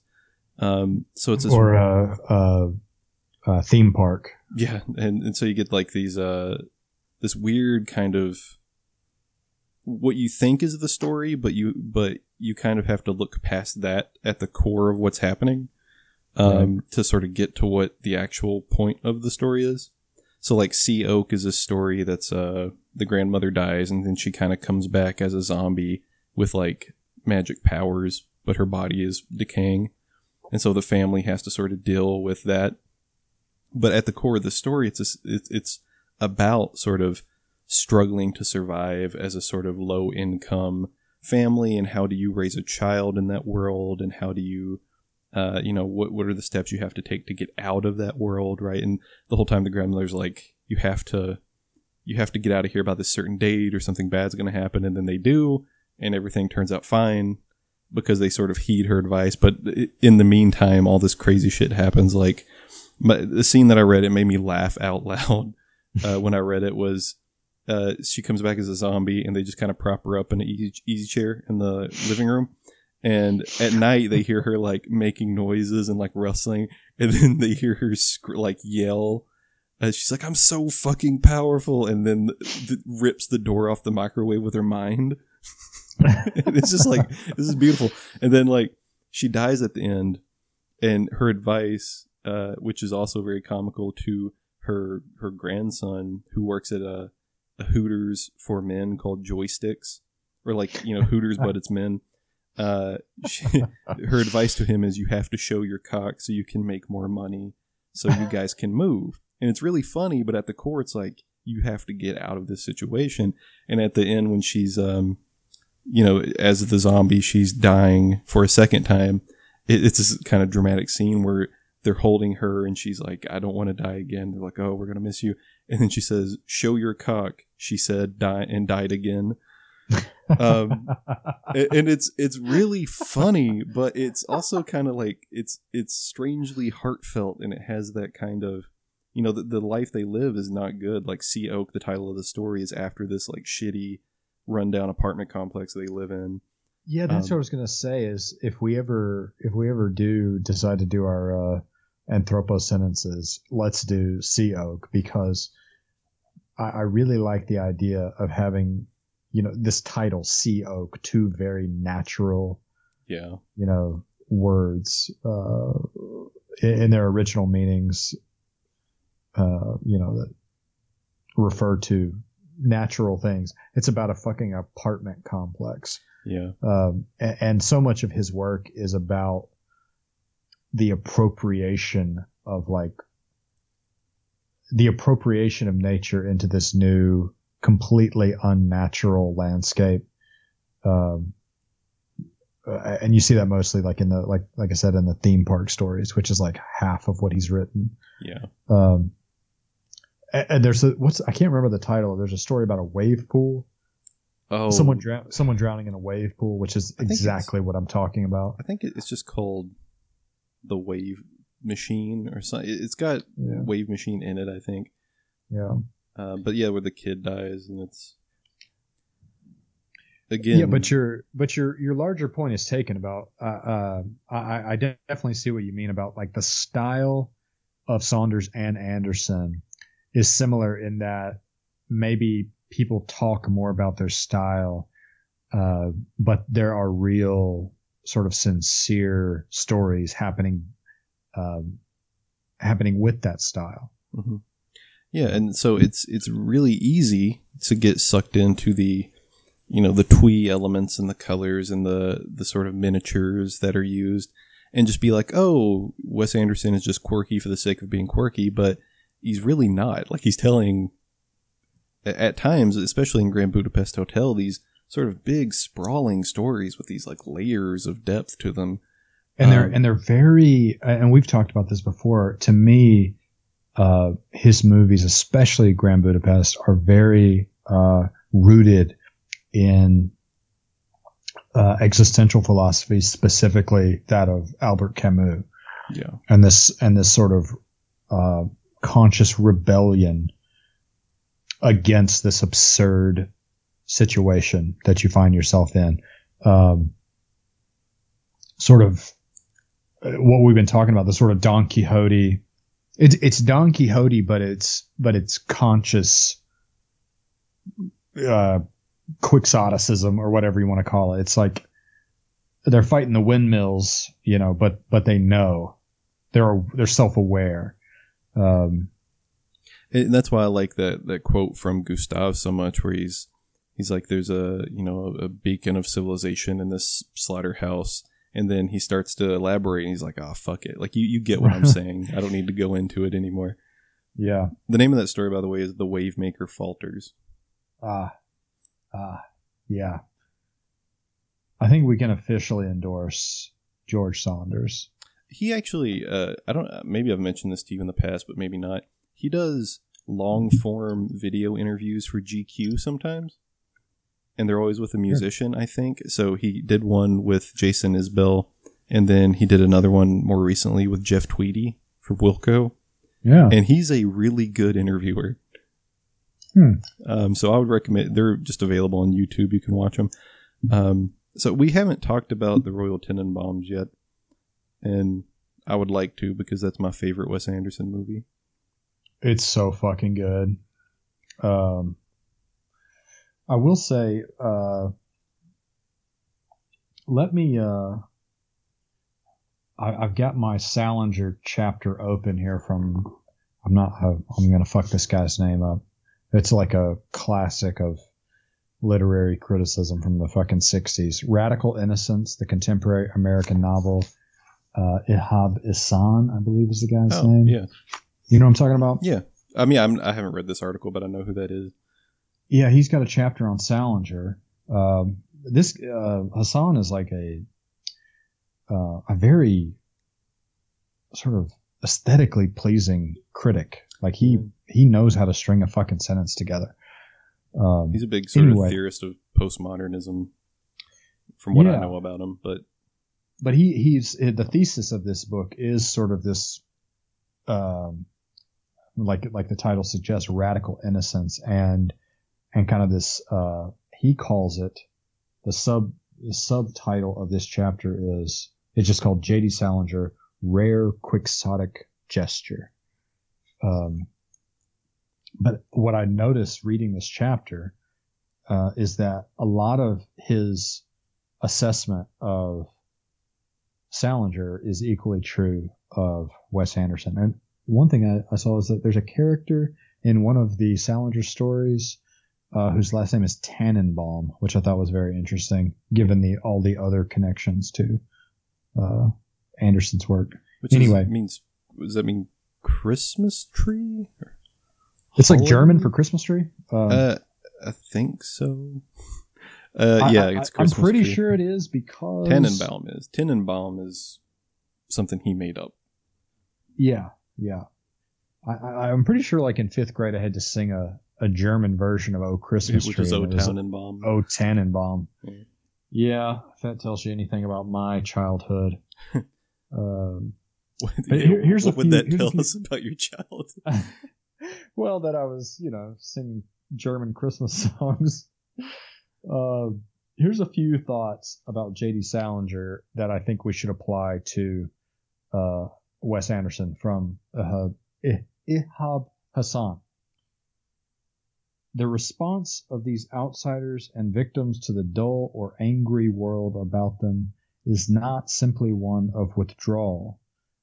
Um, so it's Or a, a, a theme park. yeah, and, and so you get like these uh this weird kind of what you think is the story, but you but you kind of have to look past that at the core of what's happening um to sort of get to what the actual point of the story is. So like Sea Oak is a story that's uh the grandmother dies and then she kind of comes back as a zombie with like magic powers, but her body is decaying. And so the family has to sort of deal with that but at the core of the story, it's a, it's it's about sort of struggling to survive as a sort of low income family, and how do you raise a child in that world, and how do you, uh, you know, what what are the steps you have to take to get out of that world, right? And the whole time the grandmother's like, you have to, you have to get out of here by this certain date, or something bad's going to happen, and then they do, and everything turns out fine because they sort of heed her advice. But in the meantime, all this crazy shit happens, like but the scene that I read, it made me laugh out loud uh, when I read it. Was uh, she comes back as a zombie and they just kind of prop her up in an easy, easy chair in the living room, and at night they hear her like making noises and like rustling, and then they hear her sc- like yell. Uh, she's like, "I'm so fucking powerful," and then th- rips the door off the microwave with her mind. it's just like this is beautiful. And then like she dies at the end, and her advice uh, which is also very comical to her her grandson who works at a Hooters for men called Joysticks, or like you know Hooters but it's men. Uh, she, her advice to him is you have to show your cock so you can make more money, so you guys can move. And it's really funny, but at the core, it's like you have to get out of this situation. And at the end, when she's um, you know, as the zombie, she's dying for a second time. It, it's this kind of dramatic scene where they're holding her and she's like, I don't want to die again. They're like, oh, we're going to miss you. And then she says, show your cock. She said, die and died again. Um, and it's, it's really funny, but it's also kind of like, it's, it's strangely heartfelt and it has that kind of, you know, the, the life they live is not good. Like Sea Oak, the title of the story is after this like shitty rundown apartment complex they live in. Yeah, that's Um, what I was gonna say. Is if we ever if we ever do decide to do our uh, anthropo sentences, let's do Sea Oak because I, I really like the idea of having you know this title Sea Oak, two very natural Yeah. you know words uh, in, in their original meanings. Uh, you know that refer to natural things. It's about a fucking apartment complex Yeah. um, and, and so much of his work is about the appropriation of like the appropriation of nature into this new completely unnatural landscape. Um, and you see that mostly like in the like like i said in the theme park stories which is like half of what he's written. Yeah. um, and, and there's a what's i can't remember the title. There's a story about a wave pool. Oh, someone drown, someone drowning in a wave pool, which is exactly what I'm talking about. I think it's just called the Wave Machine or something. It's got Yeah. Wave Machine in it, I think. Yeah, Uh, but yeah, where the kid dies and it's again. yeah, but your but your your larger point is taken about. Uh, uh, I I definitely see what you mean about like the style of Saunders and Anderson is similar in that maybe people talk more about their style, uh, but there are real sort of sincere stories happening um, happening with that style. Mhm. Yeah, and so it's it's really easy to get sucked into the you know the twee elements and the colors and the the sort of miniatures that are used and just be like, "Oh, Wes Anderson is just quirky for the sake of being quirky," but he's really not. Like he's telling at times, especially in Grand Budapest Hotel, these sort of big sprawling stories with these like layers of depth to them. And they're Um, and they're very and we've talked about this before. To me uh his movies especially grand budapest are very uh rooted in uh existential philosophy specifically that of albert camus. Yeah. and this and this sort of uh conscious rebellion against this absurd situation that you find yourself in. Um sort of what we've been talking about, the sort of Don Quixote. It's it's Don Quixote, but it's but it's conscious, uh, quixoticism or whatever you want to call it. It's like they're fighting the windmills, you know, but but they know they're they're self aware. Um, And that's why I like that that quote from Gustave so much, where he's he's like, "There's a you know a beacon of civilization in this slaughterhouse," and then he starts to elaborate, and he's like, "Ah, fuck it! Like you you get what I'm saying. I don't need to go into it anymore." yeah. The name of that story, by the way, is "The Wave Maker Falters." Ah, ah, yeah. I think we can officially endorse George Saunders. He actually, uh, I don't, maybe I've mentioned this to you in the past, but maybe not. He does long form video interviews for GQ sometimes, and they're always with a musician, I think. So he did one with Jason Isbell, and then he did another one more recently with Jeff Tweedy from Wilco, Yeah. and he's a really good interviewer. Hmm. Um, so I would recommend they're just available on YouTube. You can watch them. Um, so we haven't talked about the Royal Tenenbaums yet, and I would like to because that's my favorite Wes Anderson movie. It's so fucking good. Um, I will say, uh, let me, uh, I, I've got my Salinger chapter open here from, I'm not, I'm going to fuck this guy's name up. It's like a classic of literary criticism from the fucking 60s. Radical Innocence, the contemporary American novel. Uh, Ihab Hassan, I believe is the guy's Oh, name. yeah, You know what I'm talking about? yeah. I mean, I'm, I haven't read this article, but I know who that is. Yeah, he's got a chapter on Salinger. Um, this uh, Hassan is like a uh, a very sort of aesthetically pleasing critic. Like he Mm. he knows how to string a fucking sentence together. Um, He's a big sort Anyway. of theorist of postmodernism, from what I know about him. But but he he's the thesis of this book is sort of this um like like the title suggests radical innocence and and kind of this uh he calls it the sub the subtitle of this chapter is it's just called JD Salinger rare quixotic gesture um but what I noticed reading this chapter uh, is that a lot of his assessment of Salinger is equally true of Wes Anderson. And one thing I, I saw is that there's a character in one of the Salinger stories uh, whose last name is Tannenbaum, which I thought was very interesting, given the all the other connections to uh, Anderson's work. which is- Anyway. means does that mean Christmas tree? It's like? German for Christmas tree. Uh, Uh, I think so. Uh, yeah, I, it's am pretty tree. sure it is because Tannenbaum is Tannenbaum is something he made up. Yeah, yeah. I, I'm pretty sure, like in fifth grade, I had to sing a, a German version of "Oh Christmas which Tree." is O and it was Tannenbaum. O Tannenbaum. Yeah. Yeah, if that tells you anything about my childhood. um, What, here's what a would that tell few- us about your child? well, that I was, you know, singing German Christmas songs. Uh, here's a few thoughts about J.D. Salinger that I think we should apply to uh, Wes Anderson from uh, Ihab Hassan. The response of these outsiders and victims to the dull or angry world about them is not simply one of withdrawal.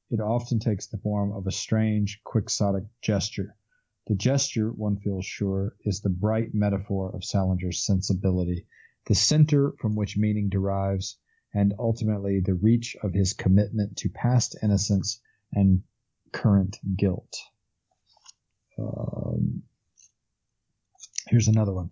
It often takes the form of a strange, quixotic gesture. The gesture, one feels sure, is the bright metaphor of Salinger's sensibility, the center from which meaning derives, and ultimately the reach of his commitment to past innocence and current guilt. Um, Here's another one.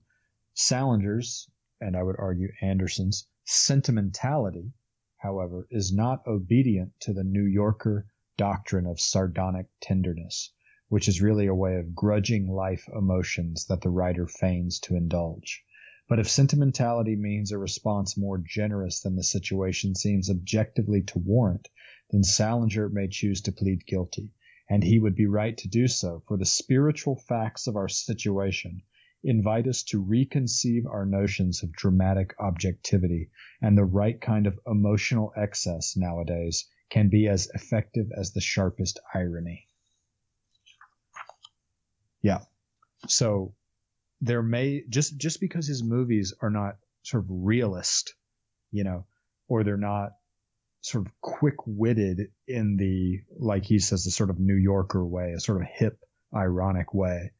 Salinger's, and I would argue Anderson's, sentimentality, however, is not obedient to the New Yorker doctrine of sardonic tenderness, which is really a way of grudging life emotions that the writer feigns to indulge. But if sentimentality means a response more generous than the situation seems objectively to warrant, then Salinger may choose to plead guilty. And he would be right to do so, for the spiritual facts of our situation invite us to reconceive our notions of dramatic objectivity, and the right kind of emotional excess nowadays can be as effective as the sharpest irony. Yeah. So there may just just because his movies are not sort of realist, you know, or they're not sort of quick-witted in the like he says the sort of New Yorker way, a sort of hip, ironic way,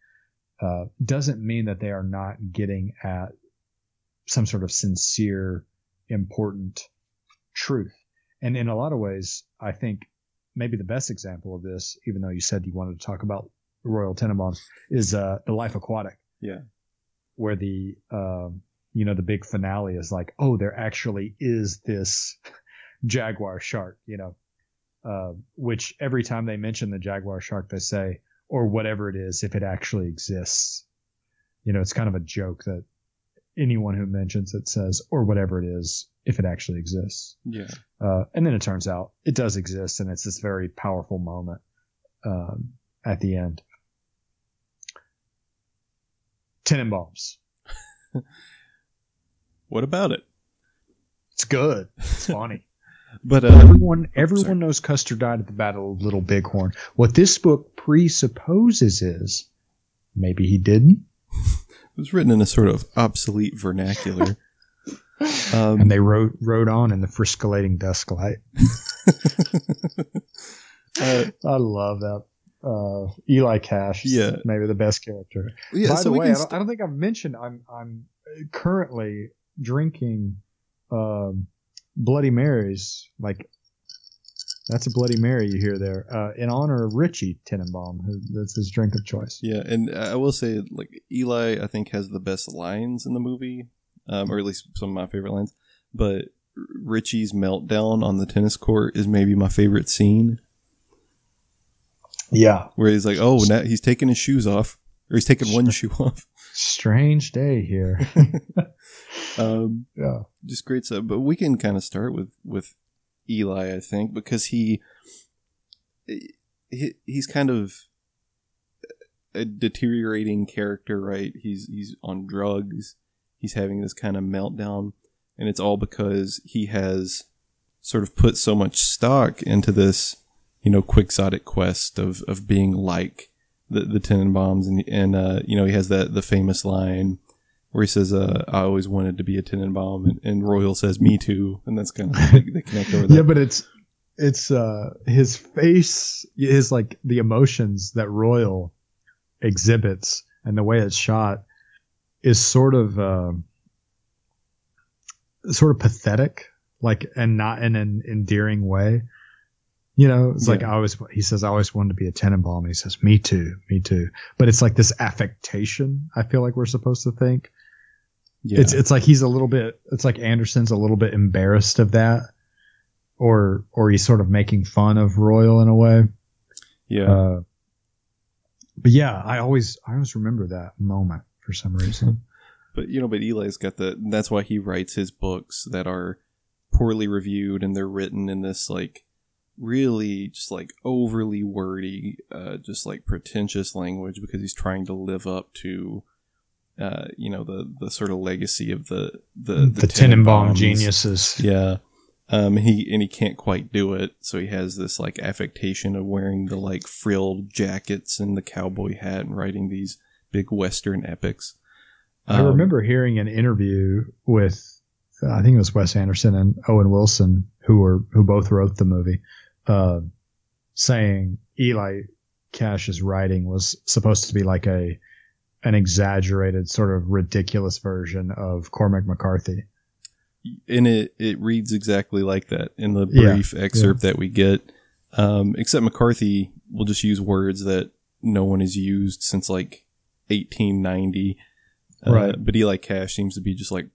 uh, doesn't mean that they are not getting at some sort of sincere, important truth. And in a lot of ways, I think maybe the best example of this, even though you said you wanted to talk about Royal Tenenbaums, is uh, the Life Aquatic. Yeah where the um, you know the big finale is like, oh, there actually is this jaguar shark, you know, uh, which every time they mention the jaguar shark, they say, or whatever it is, if it actually exists. You know, it's kind of a joke that anyone who mentions it says, or whatever it is, if it actually exists. Yeah. Uh, and then it turns out it does exist, and it's this very powerful moment um, at the end. Tenenbaums. what about it? It's good. It's funny. but uh, everyone everyone sorry. knows Custer died at the Battle of Little Bighorn. What this book presupposes is maybe he didn't. it was written in a sort of obsolete vernacular. Um, and they wrote wrote on in the friscolating dusk light. uh, I love that uh, Eli Cash. Yeah, maybe the best character. Yeah, By so the way, I don't, I don't, think I've mentioned I'm I'm currently drinking um, Bloody Marys. Like that's a Bloody Mary you hear there uh, in honor of Richie Tenenbaum. Who, that's his drink of choice. Yeah, and I will say like Eli, I think has the best lines in the movie, um, or at least some of my favorite lines. But Richie's meltdown on the tennis court is maybe my favorite scene yeah. Where he's like, oh, now he's taking his shoes off, or he's taking one shoe off. Strange day here. um, yeah. Just great stuff. But we can kind of start with, with Eli, I think, because he, he he's kind of a deteriorating character, right? He's he's on drugs. He's having this kind of meltdown, and it's all because he has sort of put so much stock into this you know, quixotic quest of, of being like the, the Tenenbaums. And, and, uh, you know, he has that, the famous line where he says, uh, I always wanted to be a Tenenbaum. And, and Royal says, me too. And that's kind of, they, they connect over that. yeah, but it's, it's, uh, his face, is like the emotions that Royal exhibits and the way it's shot is sort of, uh, sort of pathetic, like, and not in an endearing way. You know, it's yeah. like I always, he says, I always wanted to be a Tenenbaum. He says, me too, me too. But it's like this affectation. I feel like we're supposed to think. Yeah. It's, it's like he's a little bit, it's like Anderson's a little bit embarrassed of that or, or he's sort of making fun of Royal in a way. Yeah. Uh, but yeah, I always, I always remember that moment for some reason. but you know, but Eli's got the, that's why he writes his books that are poorly reviewed and they're written in this like, really just like overly wordy, uh, just like pretentious language because he's trying to live up to, uh, you know, the the sort of legacy of the the the, the Tenenbaum geniuses. Yeah. Um, he and he can't quite do it, so he has this like affectation of wearing the like frilled jackets and the cowboy hat and writing these big Western epics. Um, I remember hearing an interview with, I think it was Wes Anderson and Owen Wilson, who were who both wrote the movie, uh, saying Eli Cash's writing was supposed to be like a an exaggerated, sort of ridiculous version of Cormac McCarthy. And it, it reads exactly like that in the brief yeah, excerpt yeah. that we get. Um, except McCarthy will just use words that no one has used since like 1890. Uh, Right. But Eli Cash seems to be just like,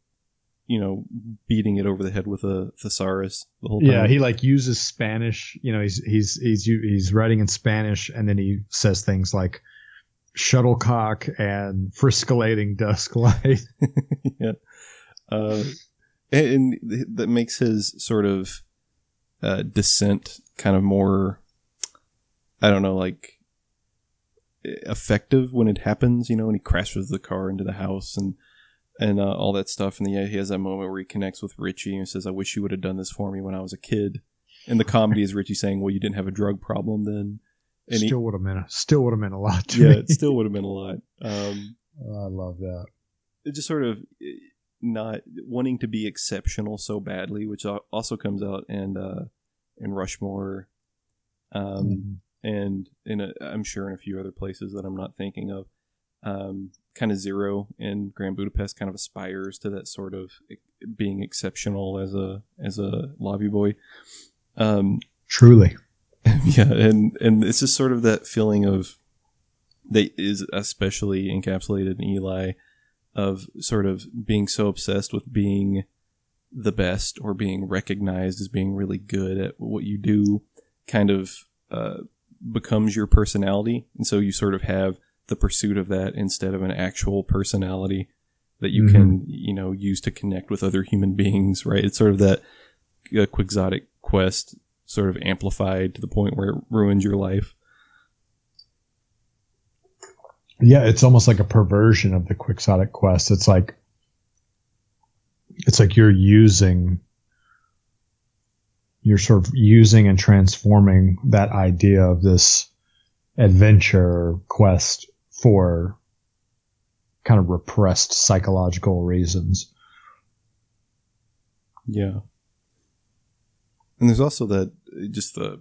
you know, beating it over the head with a thesaurus the whole time. Yeah, he like uses Spanish. You know, he's he's he's he's writing in Spanish, and then he says things like shuttlecock and friscolating dusk light. yeah. Uh, and, and that makes his sort of uh, descent kind of more, I don't know, like effective when it happens. You know, when he crashes the car into the house and and uh, all that stuff. And yeah, he has that moment where he connects with Richie and says, "I wish you would have done this for me when I was a kid." And the comedy is Richie saying, "Well, you didn't have a drug problem then." And still would have meant a, still would have meant a lot to yeah, me. it still would have meant a lot. Um, I love that. it just sort of eh, not wanting to be exceptional so badly, which also comes out in uh, in Rushmore, um, and in a, I'm sure in a few other places that I'm not thinking of. Um, kind of zero in Grand Budapest kind of aspires to that sort of being exceptional as a as a lobby boy. Um, Truly. yeah, and and it's just sort of that feeling of that is especially encapsulated in Eli of sort of being so obsessed with being the best or being recognized as being really good at what you do kind of uh, becomes your personality and so you sort of have the pursuit of that instead of an actual personality that you can you know use to connect with other human beings right? It's sort of that uh, quixotic quest sort of amplified to the point where it ruins your life. Yeah, it's almost like a perversion of the quixotic quest. It's like it's like you're using you're sort of using and transforming that idea of this adventure quest for kind of repressed psychological reasons. Yeah. And there's also that just the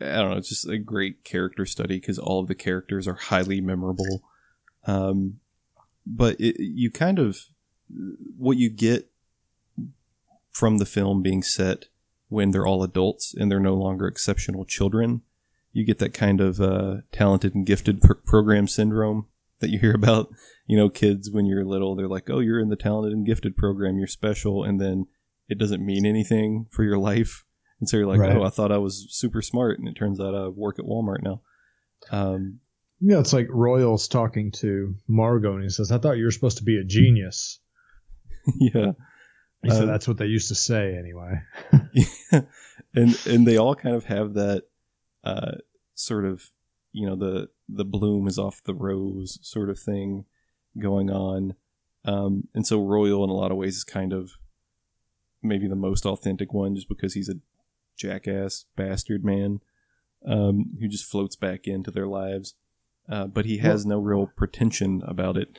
I don't know, it's just a great character study because all of the characters are highly memorable. Um, but it, you kind of what you get from the film being set when they're all adults and they're no longer exceptional children, you get that kind of uh, talented and gifted pr- program syndrome that you hear about. You know, kids when you're little, they're like, "Oh, you're in the talented and gifted program, you're special," and then it doesn't mean anything for your life. And so you're like, Right. "Oh, I thought I was super smart," and it turns out I work at Walmart now. Um, Yeah, it's like Royals talking to Margot and he says, I thought you were supposed to be a genius. yeah. He said Uh, that's what they used to say anyway. yeah. and and they all kind of have that uh, sort of you know the the bloom is off the rose sort of thing going on. Um, and so royal in a lot of ways is kind of maybe the most authentic one just because he's a jackass bastard man um, who just floats back into their lives. Uh, but he has no real pretension about it.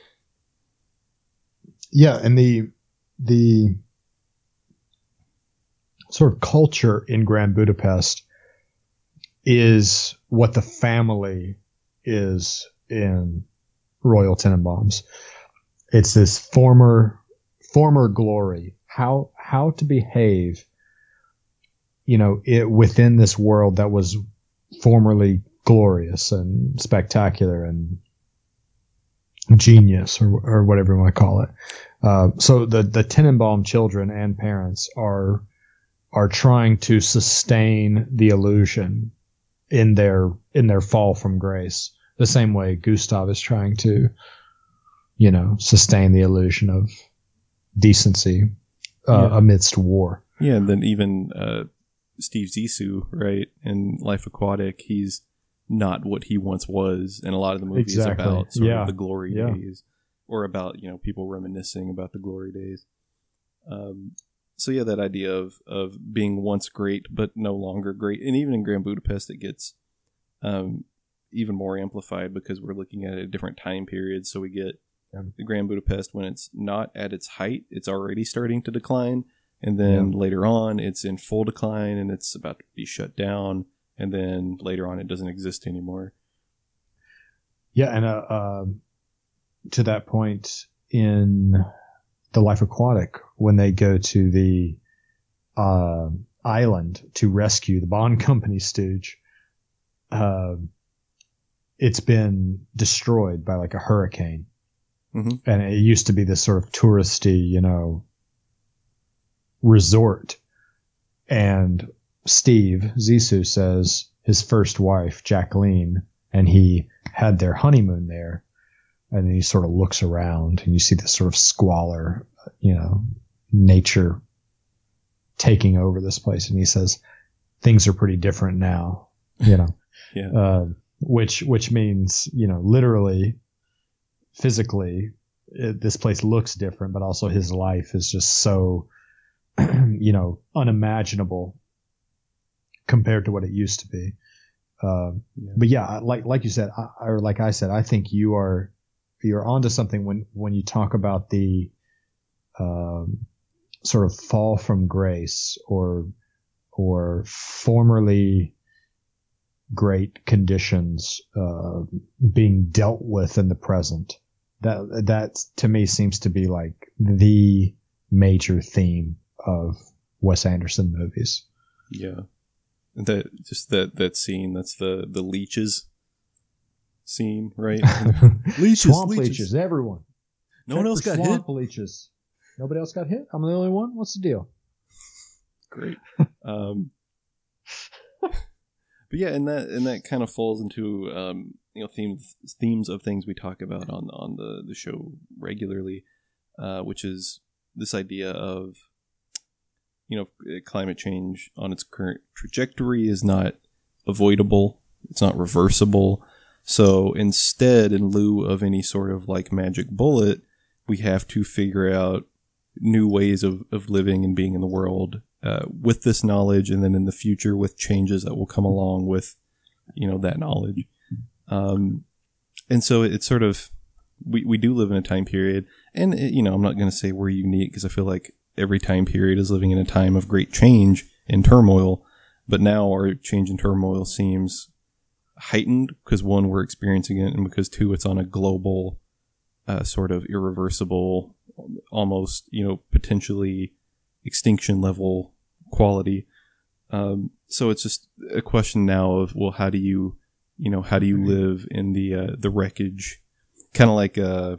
Yeah, and the the sort of culture in Grand Budapest is what the family is in Royal Tenenbaums. It's this former former glory, how how to behave, you know, it within this world that was formerly glorious and spectacular and genius or, or whatever you want to call it. Uh, so the the Tenenbaum children and parents are are trying to sustain the illusion in their in their fall from grace, the same way Gustave is trying to, you know, sustain the illusion of decency uh, Yeah. amidst war. Yeah, and then even uh, Steve Zissou, right, in Life Aquatic, he's not what he once was, and a lot of the movies Exactly. about sort Yeah. of the glory Yeah. days, or about you know people reminiscing about the glory days. Um, so yeah, that idea of of being once great but no longer great, and even in Grand Budapest, it gets um, even more amplified because we're looking at a different time period. So we get Yeah. the Grand Budapest when it's not at its height; it's already starting to decline. And then later on it's in full decline and it's about to be shut down. And then later on it doesn't exist anymore. Yeah, and uh, um to that point in the Life Aquatic, when they go to the uh, island to rescue the Bond Company stooge, um it's been destroyed by like a hurricane, Mhm. and it used to be this sort of touristy, you know, resort. And Steve Zissou says his first wife, Jacqueline, and he had their honeymoon there. And then he sort of looks around and you see this sort of squalor, you know, nature taking over this place. And he says, things are pretty different now, you know, Yeah. uh, which, which means, you know, literally, physically, it, this place looks different, but also his life is just so, you know, unimaginable compared to what it used to be. Um, Yeah. but yeah, like like you said, I, or like I said, I think you are you're onto something when when you talk about the um, sort of fall from grace or or formerly great conditions uh, being dealt with in the present. That that to me seems to be like the major theme of Wes Anderson movies. Yeah. That just that that scene. That's the the leeches scene, right? Leeches, Swamp leeches. leeches, everyone. no one else for got hit. swamp leeches. Nobody else got hit. I'm the only one. What's the deal? Great. Um, but yeah, and that and that kind of falls into um, you know themes themes of things we talk about on on the the show regularly, uh, which is this idea of you know climate change on its current trajectory is not avoidable. It's not reversible. So instead, in lieu of any sort of like magic bullet, we have to figure out new ways of, of living and being in the world uh, with this knowledge, and then in the future with changes that will come along with, you know, that knowledge. Um, and so it's sort of we, we do live in a time period, and it, you know, I'm not going to say we're unique because I feel like every time period is living in a time of great change and turmoil. But now our change and turmoil seems heightened because one, we're experiencing it, and because two, it's on a global, uh, sort of irreversible, almost you know potentially extinction level quality. Um, so it's just a question now of well, how do you, you know, how do you live in the uh, the wreckage, kind of like uh,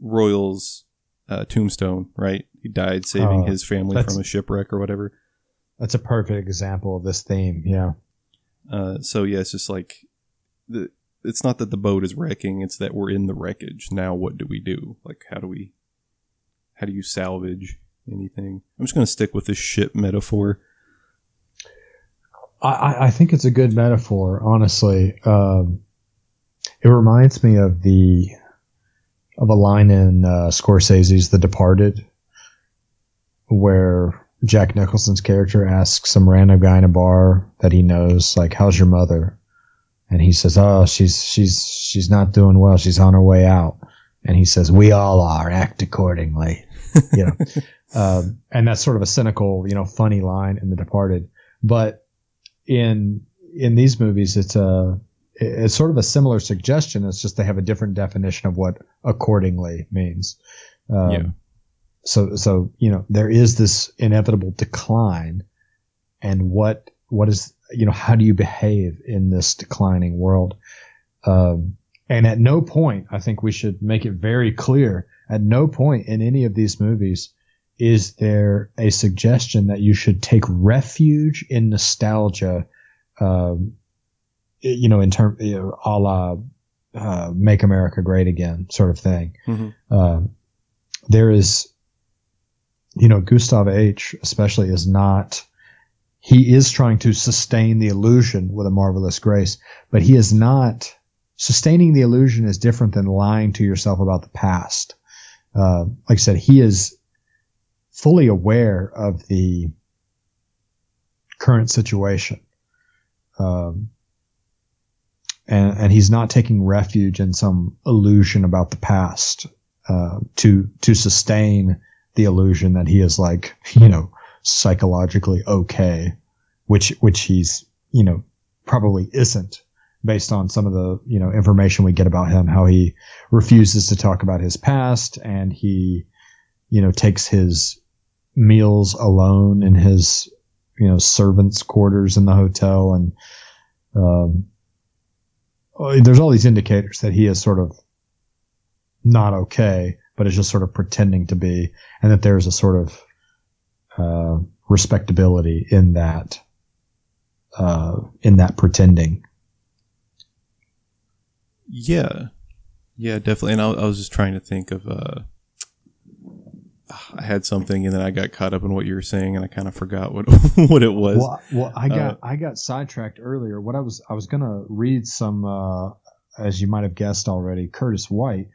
Royal's uh, tombstone, right? He died saving Oh, his family from a shipwreck or whatever. That's a perfect example of this theme. Yeah. Uh, so yeah, it's just like the. It's not that the boat is wrecking; it's that we're in the wreckage. Now, what do we do? Like, how do we? How do you salvage anything? I'm just gonna stick with this ship metaphor. I, I think it's a good metaphor, honestly. Um, it reminds me of the of a line in uh, Scorsese's The Departed, where Jack Nicholson's character asks some random guy in a bar that he knows, like, "How's your mother?" And he says, "Oh, she's she's she's not doing well. She's on her way out." And he says, "We all are. Act accordingly." You know, um, and that's sort of a cynical, you know, funny line in The Departed. But in in these movies, it's a it's sort of a similar suggestion. It's just they have a different definition of what accordingly means. Um, Yeah. So so you know there is this inevitable decline, and what what is you know how do you behave in this declining world? Um, and at no point, I think we should make it very clear. At no point in any of these movies is there a suggestion that you should take refuge in nostalgia, um, you know, in term, you know, a la uh, "Make America Great Again" sort of thing. Mhm. Um, there is, you know, Gustave H. especially is not. He is trying to sustain the illusion with a marvelous grace, but he is not sustaining the illusion is different than lying to yourself about the past. Uh, like I said, he is fully aware of the current situation. Um, and, and he's not taking refuge in some illusion about the past, uh, to, to sustain the illusion that he is like, you know, psychologically okay, which, which he's, you know, probably isn't based on some of the, you know, information we get about him, how he refuses to talk about his past and he, you know, takes his meals alone in his, you know, servants' quarters in the hotel. And, um, uh, there's all these indicators that he is sort of not okay, but is just sort of pretending to be, and that there's a sort of uh, respectability in that uh, in that pretending. Yeah, yeah, definitely. And I, I was just trying to think of. Uh, I had something, and then I got caught up in what you were saying, and I kind of forgot what what it was. Well, well I got uh, I got sidetracked earlier. What I was I was gonna read some, uh, as you might have guessed already, Curtis White.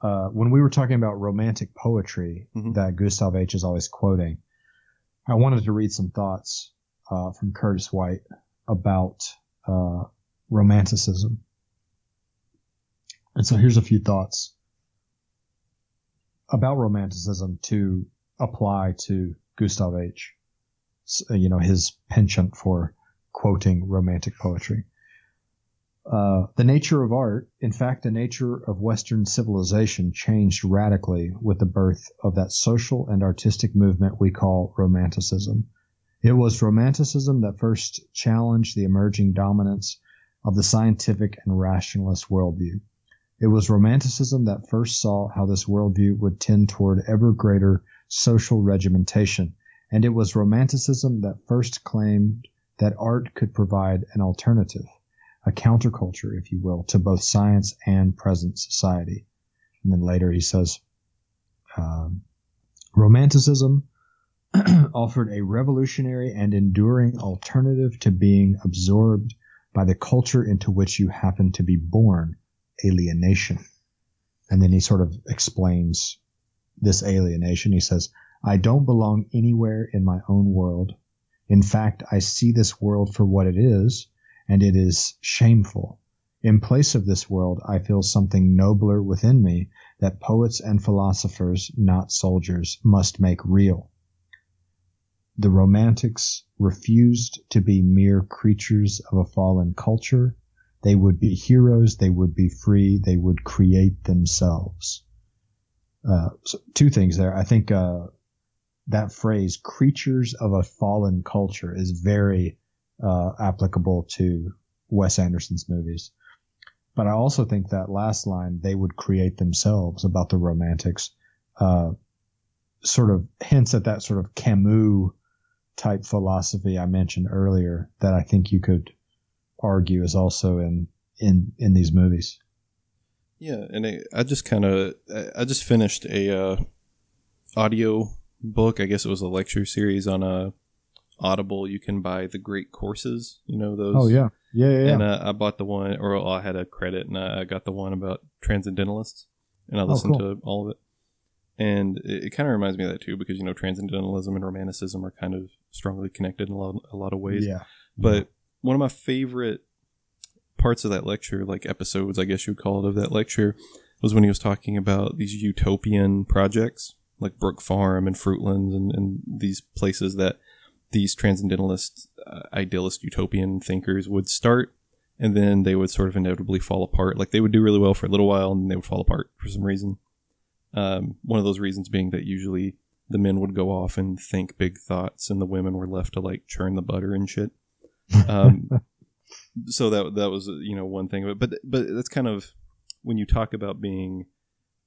Uh, when we were talking about romantic poetry mm-hmm. that Gustave H is always quoting, I wanted to read some thoughts uh, from Curtis White about uh, romanticism. And so here's a few thoughts about romanticism to apply to Gustave H. You know, his penchant for quoting romantic poetry. Uh, the nature of art, in fact, the nature of Western civilization changed radically with the birth of that social and artistic movement we call Romanticism. It was Romanticism that first challenged the emerging dominance of the scientific and rationalist worldview. It was Romanticism that first saw how this worldview would tend toward ever greater social regimentation, and it was Romanticism that first claimed that art could provide an alternative, a counterculture, if you will, to both science and present society. And then later he says, um, Romanticism offered a revolutionary and enduring alternative to being absorbed by the culture into which you happen to be born alienation. And then he sort of explains this alienation. He says, I don't belong anywhere in my own world. In fact, I see this world for what it is, and it is shameful. In place of this world, I feel something nobler within me that poets and philosophers, not soldiers, must make real. The Romantics refused to be mere creatures of a fallen culture they would be heroes. They would be free. They would create themselves. Uh, so two things there. I think uh, that phrase "creatures of a fallen culture" is very uh, applicable to Wes Anderson's movies. But I also think that last line, "they would create themselves" about the Romantics, uh, sort of hints at that sort of Camus type philosophy I mentioned earlier. That I think you could argue is also in in in these movies. Yeah, and I, I just kind of I just finished a uh, audio book. I guess it was a lecture series on a uh, Audible. You can buy the Great Courses. You know those. Oh yeah, yeah, yeah. And uh, I bought the one, or I had a credit, and I got the one about transcendentalists, and I oh, listened oh, cool. to all of it. And it, it kind of reminds me of that too, because you know transcendentalism and romanticism are kind of strongly connected in a lot, a lot of ways. Yeah. But one of my favorite parts of that lecture, like episodes, I guess you would call it, of that lecture, was when he was talking about these utopian projects like Brook Farm and Fruitlands and, and these places that these transcendentalist, uh, idealist, utopian thinkers would start and then they would sort of inevitably fall apart. Like they would do really well for a little while and then they would fall apart for some reason. Um, one of those reasons being that usually the men would go off and think big thoughts and the women were left to like churn the butter and shit. Um, so that that was you know one thing of it, but but that's kind of when you talk about being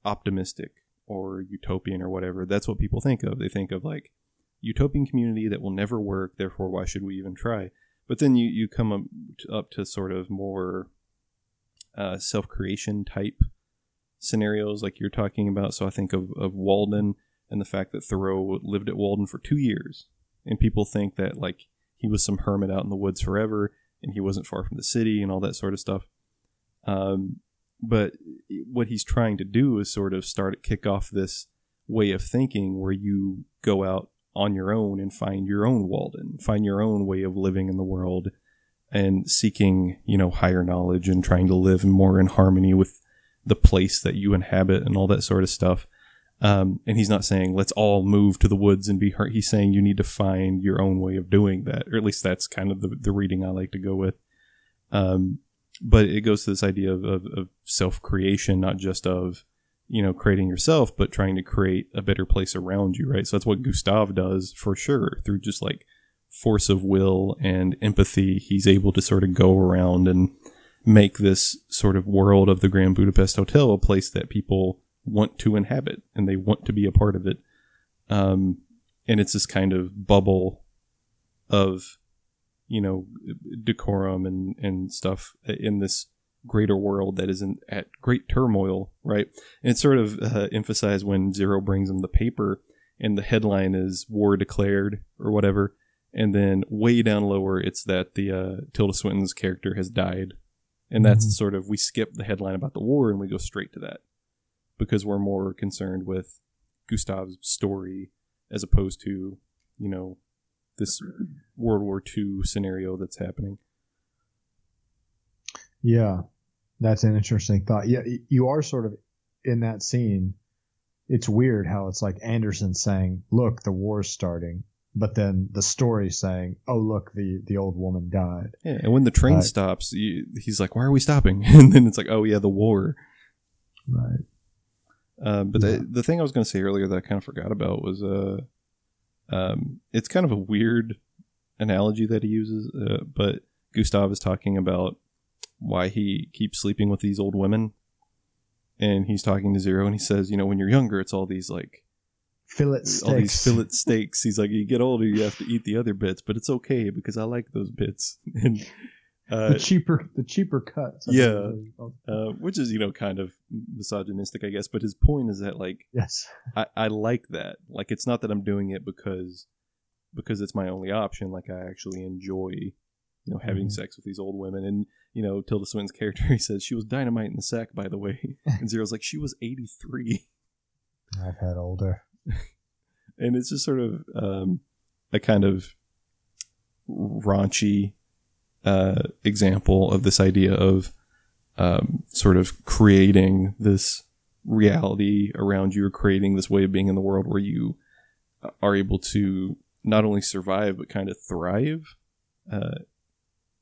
optimistic or utopian or whatever. That's what people think of. They think of like utopian community that will never work. Therefore, why should we even try? But then you you come up to, up to sort of more uh, self creation type scenarios like you're talking about. So I think of, of Walden and the fact that Thoreau lived at Walden for two years, and people think that like he was some hermit out in the woods forever and he wasn't far from the city and all that sort of stuff. Um, but what he's trying to do is sort of start kick off this way of thinking where you go out on your own and find your own Walden, find your own way of living in the world and seeking, you know, higher knowledge and trying to live more in harmony with the place that you inhabit and all that sort of stuff. Um, and he's not saying let's all move to the woods and be hurt. He's saying you need to find your own way of doing that, or at least that's kind of the, the reading I like to go with. Um, but it goes to this idea of, of, of self creation, not just of you know creating yourself, but trying to create a better place around you, right? So that's what Gustave does for sure through just like force of will and empathy. He's able to sort of go around and make this sort of world of the Grand Budapest Hotel a place that people want to inhabit and they want to be a part of it. Um, and it's this kind of bubble of, you know, decorum and, and stuff in this greater world that isn't at great turmoil, right? And it's sort of uh, emphasized when Zero brings him the paper and the headline is war declared or whatever. And then way down lower, it's that the uh, Tilda Swinton's character has died. And that's Mhm. sort of, we skip the headline about the war and we go straight to that because we're more concerned with Gustave's story as opposed to, you know, this World War II scenario that's happening. Yeah, that's an interesting thought. Yeah, you are sort of in that scene. It's weird how it's like Anderson saying, "Look, the war's starting," but then the story saying, "Oh, look, the the old woman died." Yeah, and when the train Right. stops, you, he's like, "Why are we stopping?" And then it's like, "Oh yeah, the war." Right. Uh, but Yeah. the the thing I was going to say earlier that I kind of forgot about was, uh, um, it's kind of a weird analogy that he uses. Uh, but Gustave is talking about why he keeps sleeping with these old women, and he's talking to Zero, and he says, "You know, when you're younger, it's all these like Fillet steaks. all these fillet steaks." He's like, "You get older, you have to eat the other bits, but it's okay because I like those bits." and uh, the cheaper the cheaper cuts. Yeah. uh, which is you know kind of misogynistic, I guess. But his point is that like Yes. I, I like that. Like it's not that I'm doing it because because it's my only option. Like I actually enjoy you know having Mhm. sex with these old women. And you know Tilda Swinton's character, he says she was dynamite in the sack, by the way. And Zero's like she was 83, I've had older. and it's just sort of um, a kind of raunchy uh, example of this idea of um, sort of creating this reality around you or creating this way of being in the world where you are able to not only survive but kind of thrive uh,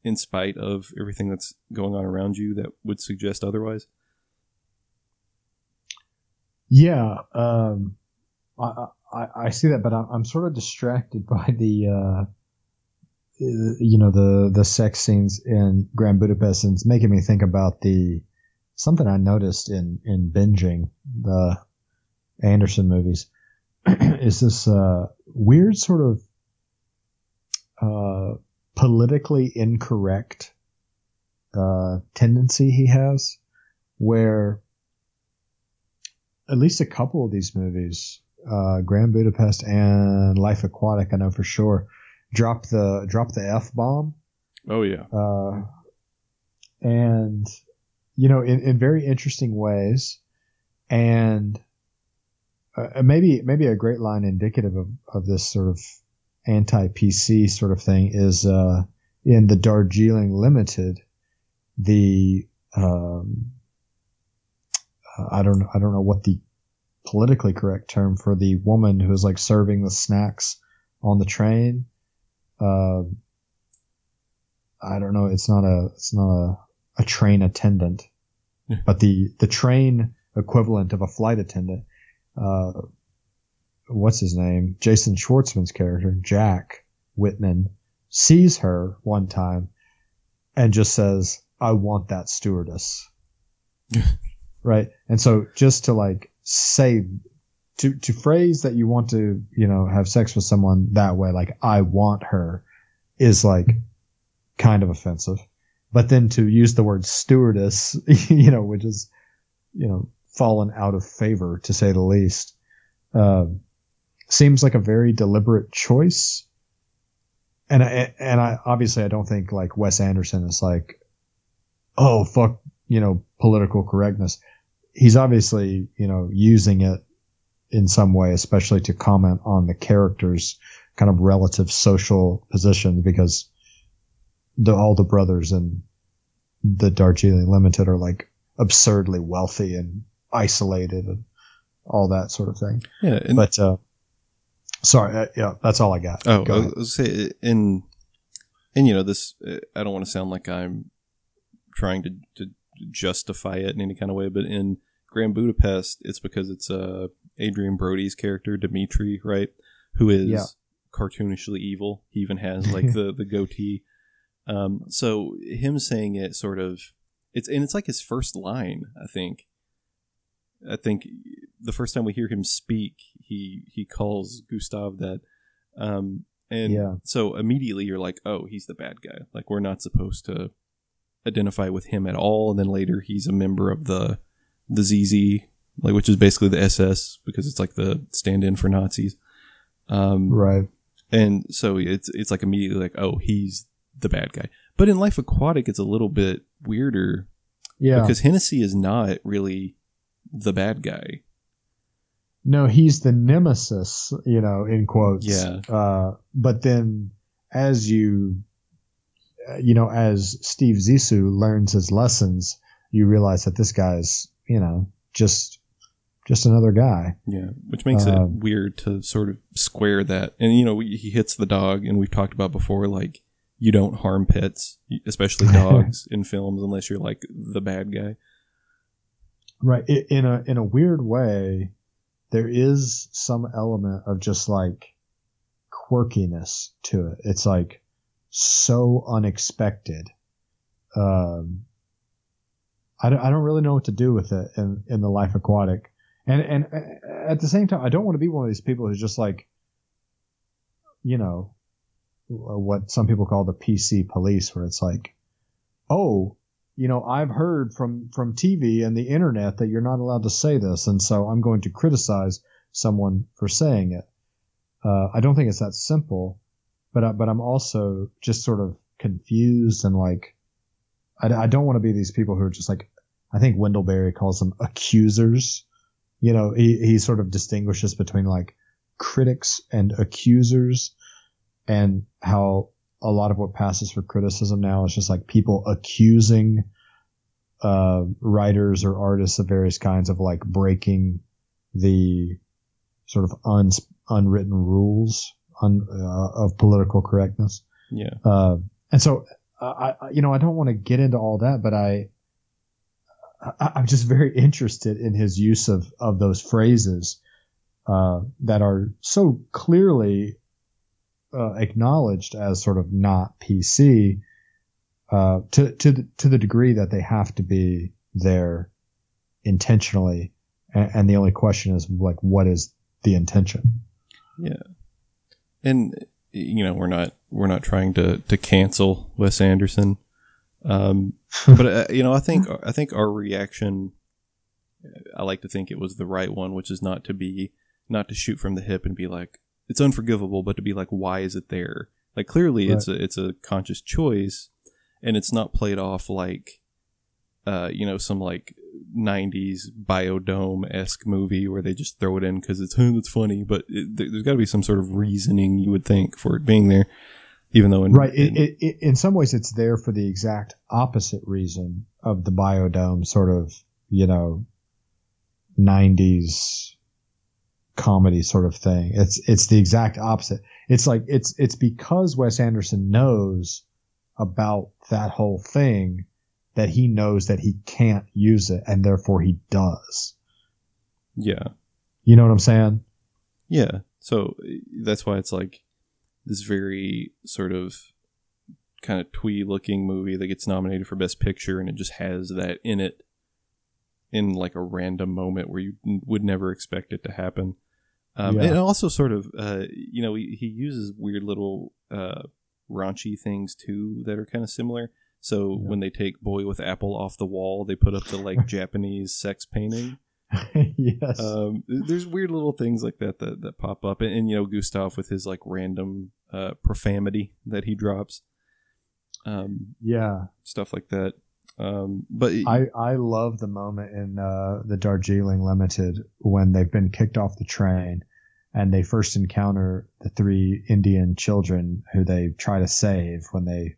in spite of everything that's going on around you that would suggest otherwise. Yeah, um, I, I I see that, but I'm, I'm sort of distracted by the, uh, you know, the the sex scenes in Grand Budapest, and it's making me think about the something I noticed in in binging the Anderson movies is this uh, weird sort of uh, politically incorrect uh, tendency he has, where at least a couple of these movies, uh, Grand Budapest and Life Aquatic, I know for sure, drop the drop the f bomb, Oh yeah, uh, and you know in, in very interesting ways, and uh, maybe maybe a great line indicative of, of this sort of anti PC sort of thing is uh, in the Darjeeling Limited, the um, uh, I don't I don't know what the politically correct term for the woman who is like serving the snacks on the train. Uh, I don't know. It's not a it's not a, a train attendant, Yeah. but the the train equivalent of a flight attendant. Uh, what's his name? Jason Schwartzman's character, Jack Whitman, sees her one time and just says, "I want that stewardess." right, and so just to like say to to phrase that you want to you know have sex with someone that way, like "I want her," is like kind of offensive. But then to use the word stewardess, you know, which is, you know, fallen out of favor to say the least, um, seems like a very deliberate choice. And I, and I, obviously I don't think like Wes Anderson is like, oh, fuck, you know, political correctness. He's obviously, you know, using it in some way, especially to comment on the characters' kind of relative social position because the all the brothers in the Darjeeling Limited are like absurdly wealthy and isolated and all that sort of thing. yeah. And, But uh, sorry, uh, yeah, that's all I got. Oh, Go I was gonna say, and and you know this. uh, I don't want to sound like I'm trying to, to justify it in any kind of way, but in Grand Budapest, it's because it's uh Adrien Brody's character Dmitri, right, who is Yeah. cartoonishly evil. He even has like the the goatee. Um, so him saying it sort of it's and it's like his first line, I think. I think the first time we hear him speak, he he calls Gustave that, um, and Yeah. so immediately you're like, oh, he's the bad guy. Like we're not supposed to identify with him at all. And then later he's a member of the the ZZ, like which is basically the SS because it's like the stand-in for Nazis. Um, Right. and so it's it's like immediately like, oh, he's the bad guy. But in Life Aquatic, it's a little bit weirder Yeah. because Hennessy is not really the bad guy. no, he's the nemesis, you know, in quotes. Yeah. Uh, but then as you, uh, you know, as Steve Zissou learns his lessons, you realize that this guy's, you know, just, just another guy. Yeah, which makes it Um, weird to sort of square that. And you know, he hits the dog, and we've talked about before, like you don't harm pets, especially dogs, in films, unless you're like the bad guy. Right. In a, in a weird way, there is some element of just like quirkiness to it. It's like so unexpected. Um, I don't, I don't really know what to do with it in, in the life aquatic. And, and uh, at the same time, I don't want to be one of these people who's just like, you know, what some people call the PC police, where it's like, oh, you know, I've heard from, from TV and the internet that you're not allowed to say this. And so I'm going to criticize someone for saying it. Uh, I don't think it's that simple, but, I, but I'm also just sort of confused and like, I, I don't want to be these people who are just like, I think Wendell Berry calls them accusers. You know, he, he sort of distinguishes between like critics and accusers and how a lot of what passes for criticism now is just like people accusing uh, writers or artists of various kinds of like breaking the sort of un- unwritten rules un- uh, of political correctness. Yeah, Uh, and so, uh, I, you know, I don't want to get into all that, but I, I, I'm just very interested in his use of, of those phrases, uh, that are so clearly, uh, acknowledged as sort of not PC, uh, to, to, the, to the degree that they have to be there intentionally. And, and the only question is like, what is the intention? Yeah, and you know, we're not we're not trying to to cancel Wes Anderson, um, but uh, you know, I think I think our reaction, I like to think it was the right one, which is not to be not to shoot from the hip and be like it's unforgivable, but to be like, why is it there? Like clearly, it's a it's a conscious choice, and it's not played off like, uh, you know, some like '90s Bio-Dome esque movie where they just throw it in because it's it's funny. But it, there- there's got to be some sort of reasoning you would think for it being there, even though in, Right. in- it, it, in some ways, it's there for the exact opposite reason of the Bio-Dome sort of, you know, 90s comedy sort of thing. It's, it's the exact opposite. It's like, it's, it's because Wes Anderson knows about that whole thing that he knows that he can't use it and therefore he does. yeah, You know what I'm saying? Yeah. So that's why it's like this very sort of kind of twee looking movie that gets nominated for Best Picture and it just has that in it in like a random moment where you n- would never expect it to happen. Um, Yeah. And also sort of, uh, you know, he, he uses weird little uh, raunchy things too that are kind of similar. So Yeah. when they take Boy with Apple off the wall, they put up the like Japanese sex painting. yes. Um, there's weird little things like that that, that pop up, and, and you know Gustave with his like random uh, profanity that he drops, um, yeah. stuff like that. Um, but I, I love the moment in uh, the Darjeeling Limited when they've been kicked off the train and they first encounter the three Indian children who they try to save when they,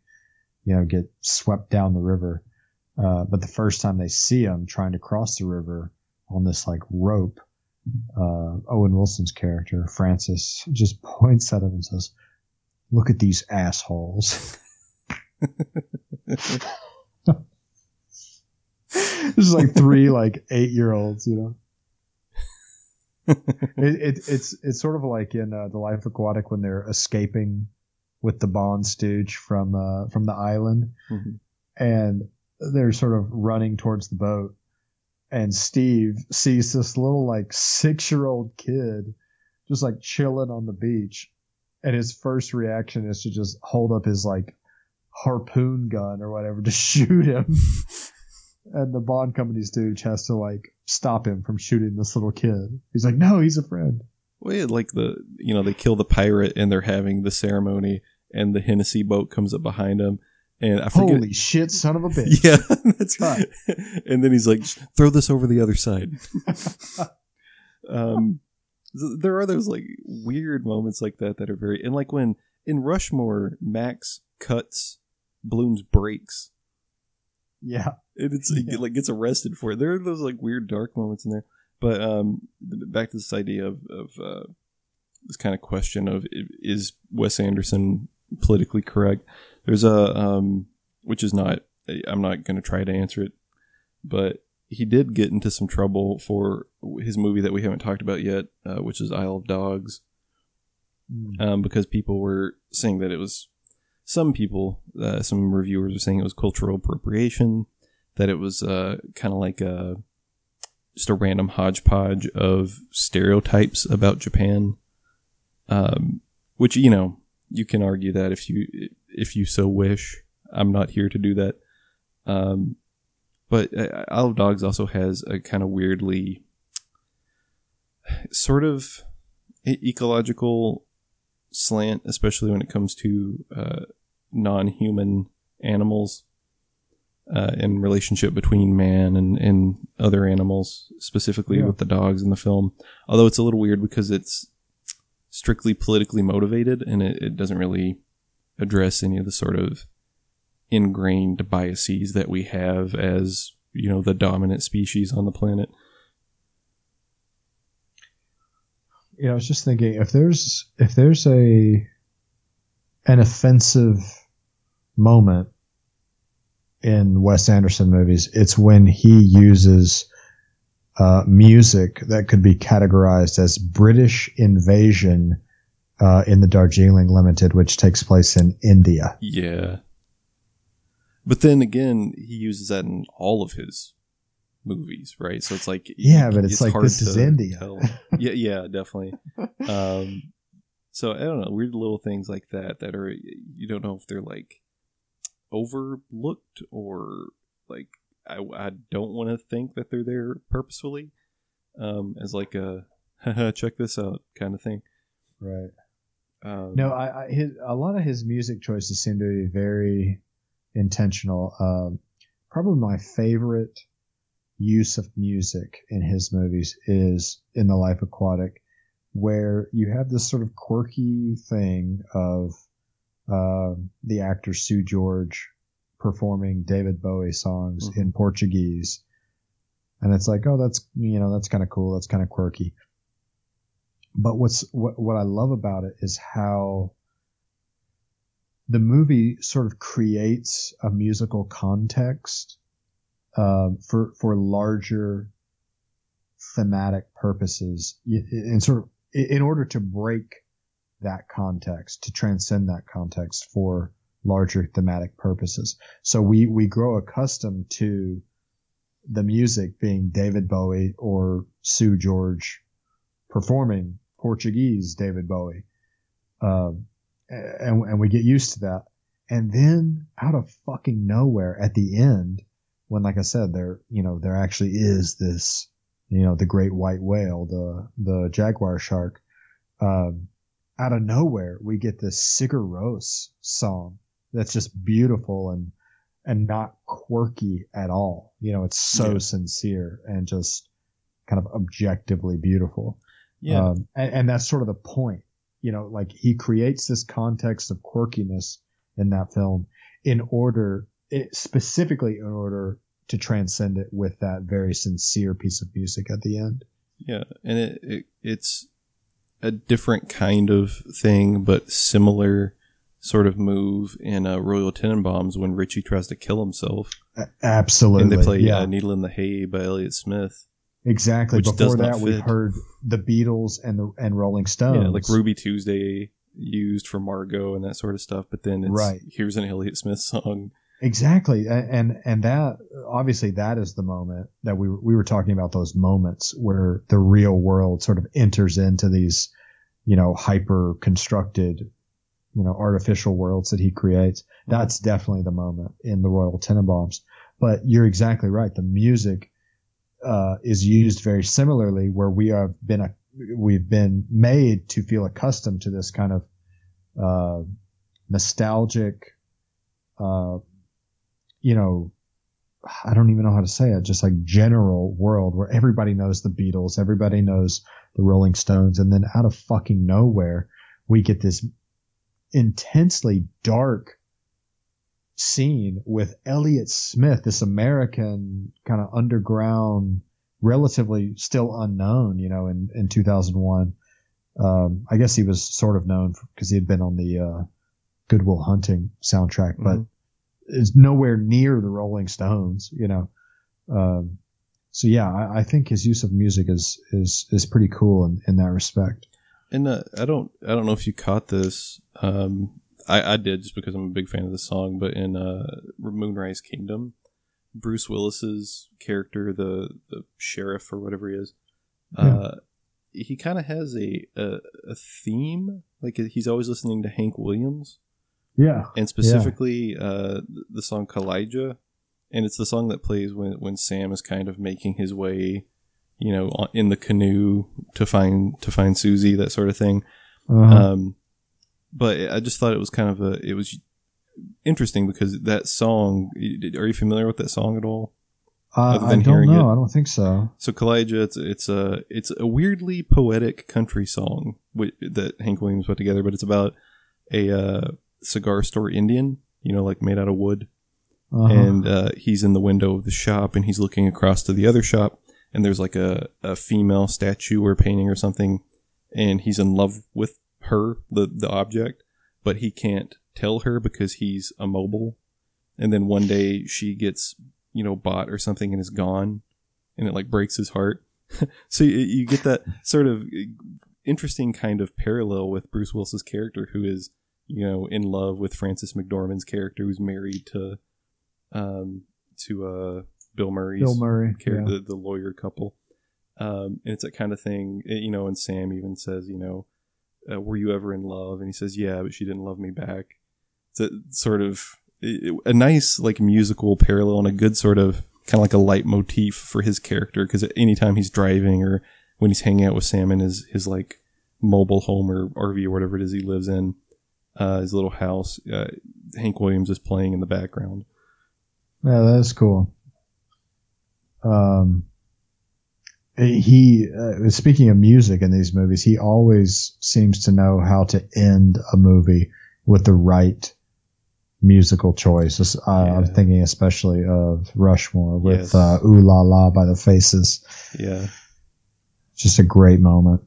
you know, get swept down the river. Uh, but the first time they see them trying to cross the river on this like rope, uh, Owen Wilson's character, Francis, just points at him and says, look at these assholes. There's like three like eight year olds, you know. it, it, it's it's sort of like in uh, the Life Aquatic when they're escaping with the Bond Stooge from uh, from the island, Mhm. and they're sort of running towards the boat, and Steve sees this little like six year old kid just like chilling on the beach. And his first reaction is to just hold up his like harpoon gun or whatever to shoot him. And the Bond company dude has to like stop him from shooting this little kid. He's like, no, he's a friend. Well, yeah, like the you know they kill the pirate and they're having the ceremony, and the Hennessy boat comes up behind them, and I forget. Holy shit, son of a bitch! Yeah, that's right. And then he's like, "Throw this over the other side." um, there are those like weird moments like that that are very and like when in Rushmore, Max cuts Blume's brakes. Yeah, and it's yeah. like gets arrested for it. There are those like weird dark moments in there. But um, back to this idea of, of uh, this kind of question of is Wes Anderson politically correct? There's a um, which is not. I'm not going to try to answer it, but he did get into some trouble for his movie that we haven't talked about yet, uh, which is Isle of Dogs, mm. um, because people were saying that it was. Some people, uh, some reviewers, were saying it was cultural appropriation, that it was uh, kind of like a just a random hodgepodge of stereotypes about Japan. Um, which you know you can argue that if you if you so wish. I'm not here to do that. Um, but uh, Isle of Dogs also has a kind of weirdly sort of ecological slant, especially when it comes to uh, non-human animals uh, in relationship between man and, and other animals, specifically yeah. with the dogs in the film. Although it's a little weird because it's strictly politically motivated and it, it doesn't really address any of the sort of ingrained biases that we have as, you know, the dominant species on the planet. You know, I was just thinking if there's if there's a an offensive moment in Wes Anderson movies, it's when he uses uh, music that could be categorized as British invasion uh, in the Darjeeling Limited, which takes place in India. Yeah. But then again, he uses that in all of his movies, right? So it's like yeah, but it's, it's like this is India. yeah, yeah, definitely. Um, so I don't know, weird little things like that that are you don't know if they're like overlooked or like I, I don't want to think that they're there purposefully um, as like a check this out kind of thing. Right. Um, no, I, I his, a lot of his music choices seem to be very intentional. Um, probably my favorite use of music in his movies is in The Life Aquatic, where you have this sort of quirky thing of uh, the actor Seu Jorge performing David Bowie songs mm-hmm. in Portuguese. And it's like, oh, that's, you know, that's kind of cool. That's kind of quirky. But what's, what, what I love about it is how the movie sort of creates a musical context, uh, for, for larger thematic purposes and sort of in order to break that context, to transcend that context for larger thematic purposes. So we, we grow accustomed to the music being David Bowie or Seu Jorge performing Portuguese David Bowie. Um, and, and we get used to that. And then out of fucking nowhere at the end, when, like I said, there, you know, there actually is this, you know, the great white whale, the, the jaguar shark, um, out of nowhere, we get this Sigur Rós song that's just beautiful and and not quirky at all. You know, it's so yeah. sincere and just kind of objectively beautiful. Yeah. Um, and, and, that's sort of the point. You know, like he creates this context of quirkiness in that film in order, it, specifically in order to transcend it with that very sincere piece of music at the end. Yeah. And it, it it's a different kind of thing, but similar sort of move in uh, Royal Tenenbaums when Richie tries to kill himself. absolutely. And they play yeah. uh, Needle in the Hay by Elliott Smith. Exactly. Before that, we've heard the Beatles and the and Rolling Stones. Yeah, like Ruby Tuesday used for Margot and that sort of stuff. But then it's right. here's an Elliott Smith song. Exactly, and and that obviously that is the moment that we we were talking about those moments where the real world sort of enters into these, you know, hyper constructed, you know, artificial worlds that he creates. That's definitely the moment in the Royal Tenenbaums. But you're exactly right. The music uh, is used very similarly, where we have been a, we've been made to feel accustomed to this kind of uh, nostalgic. Uh, you know, I don't even know how to say it, just like general world where everybody knows the Beatles, everybody knows the Rolling Stones, and then out of fucking nowhere, we get this intensely dark scene with Elliott Smith, this American kind of underground, relatively still unknown, you know, in, in 2001. Um, I guess he was sort of known because he had been on the, uh, Good Will Hunting soundtrack, but Mhm. Is nowhere near the Rolling Stones, you know. Um, so yeah, I, I think his use of music is is is pretty cool in, in that respect. And uh, I don't, I don't know if you caught this. Um, I, I did just because I'm a big fan of the song. But in uh, Moonrise Kingdom, Bruce Willis's character, the the sheriff or whatever he is, uh, he kind of has a, a a theme. Like he's always listening to Hank Williams, Yeah, and specifically uh, the song Kaw-Liga, and it's the song that plays when when Sam is kind of making his way, you know, in the canoe to find to find Suzy, that sort of thing. uh-huh. Um, but I just thought it was kind of a it was interesting because that song. Are you familiar with that song at all? Uh, I don't know. it. I don't think so. So Kaw-Liga, it's it's a it's a weirdly poetic country song that Hank Williams put together, but it's about a uh, cigar store Indian, you know, like made out of wood, Uh-huh. and uh, he's in the window of the shop and he's looking across to the other shop and there's like a, a female statue or painting or something and he's in love with her the the object but he can't tell her because he's immobile and then one day she gets you know bought or something and is gone and it like breaks his heart. So you, you get that sort of interesting kind of parallel with Bruce Willis's character who is you know in love with Frances McDormand's character who's married to um, to uh, Bill Murray's Bill Murray. character, yeah. the, the lawyer couple. Um, and it's that kind of thing, eh, you know. And Sam even says, you know, uh, were you ever in love? And he says, yeah, but she didn't love me back. It's a sort of a nice like musical parallel and a good sort of kind of like a leitmotif for his character because anytime he's driving or when he's hanging out with Sam in his his like mobile home or RV or whatever it is he lives in, uh, his little house, uh, Hank Williams is playing in the background. Yeah, that is cool. Um, he uh, speaking of music in these movies, he always seems to know how to end a movie with the right musical choice. Uh, I'm thinking especially of Rushmore with Yes. uh, "Ooh La La" by the Faces. Yeah. Just a great moment.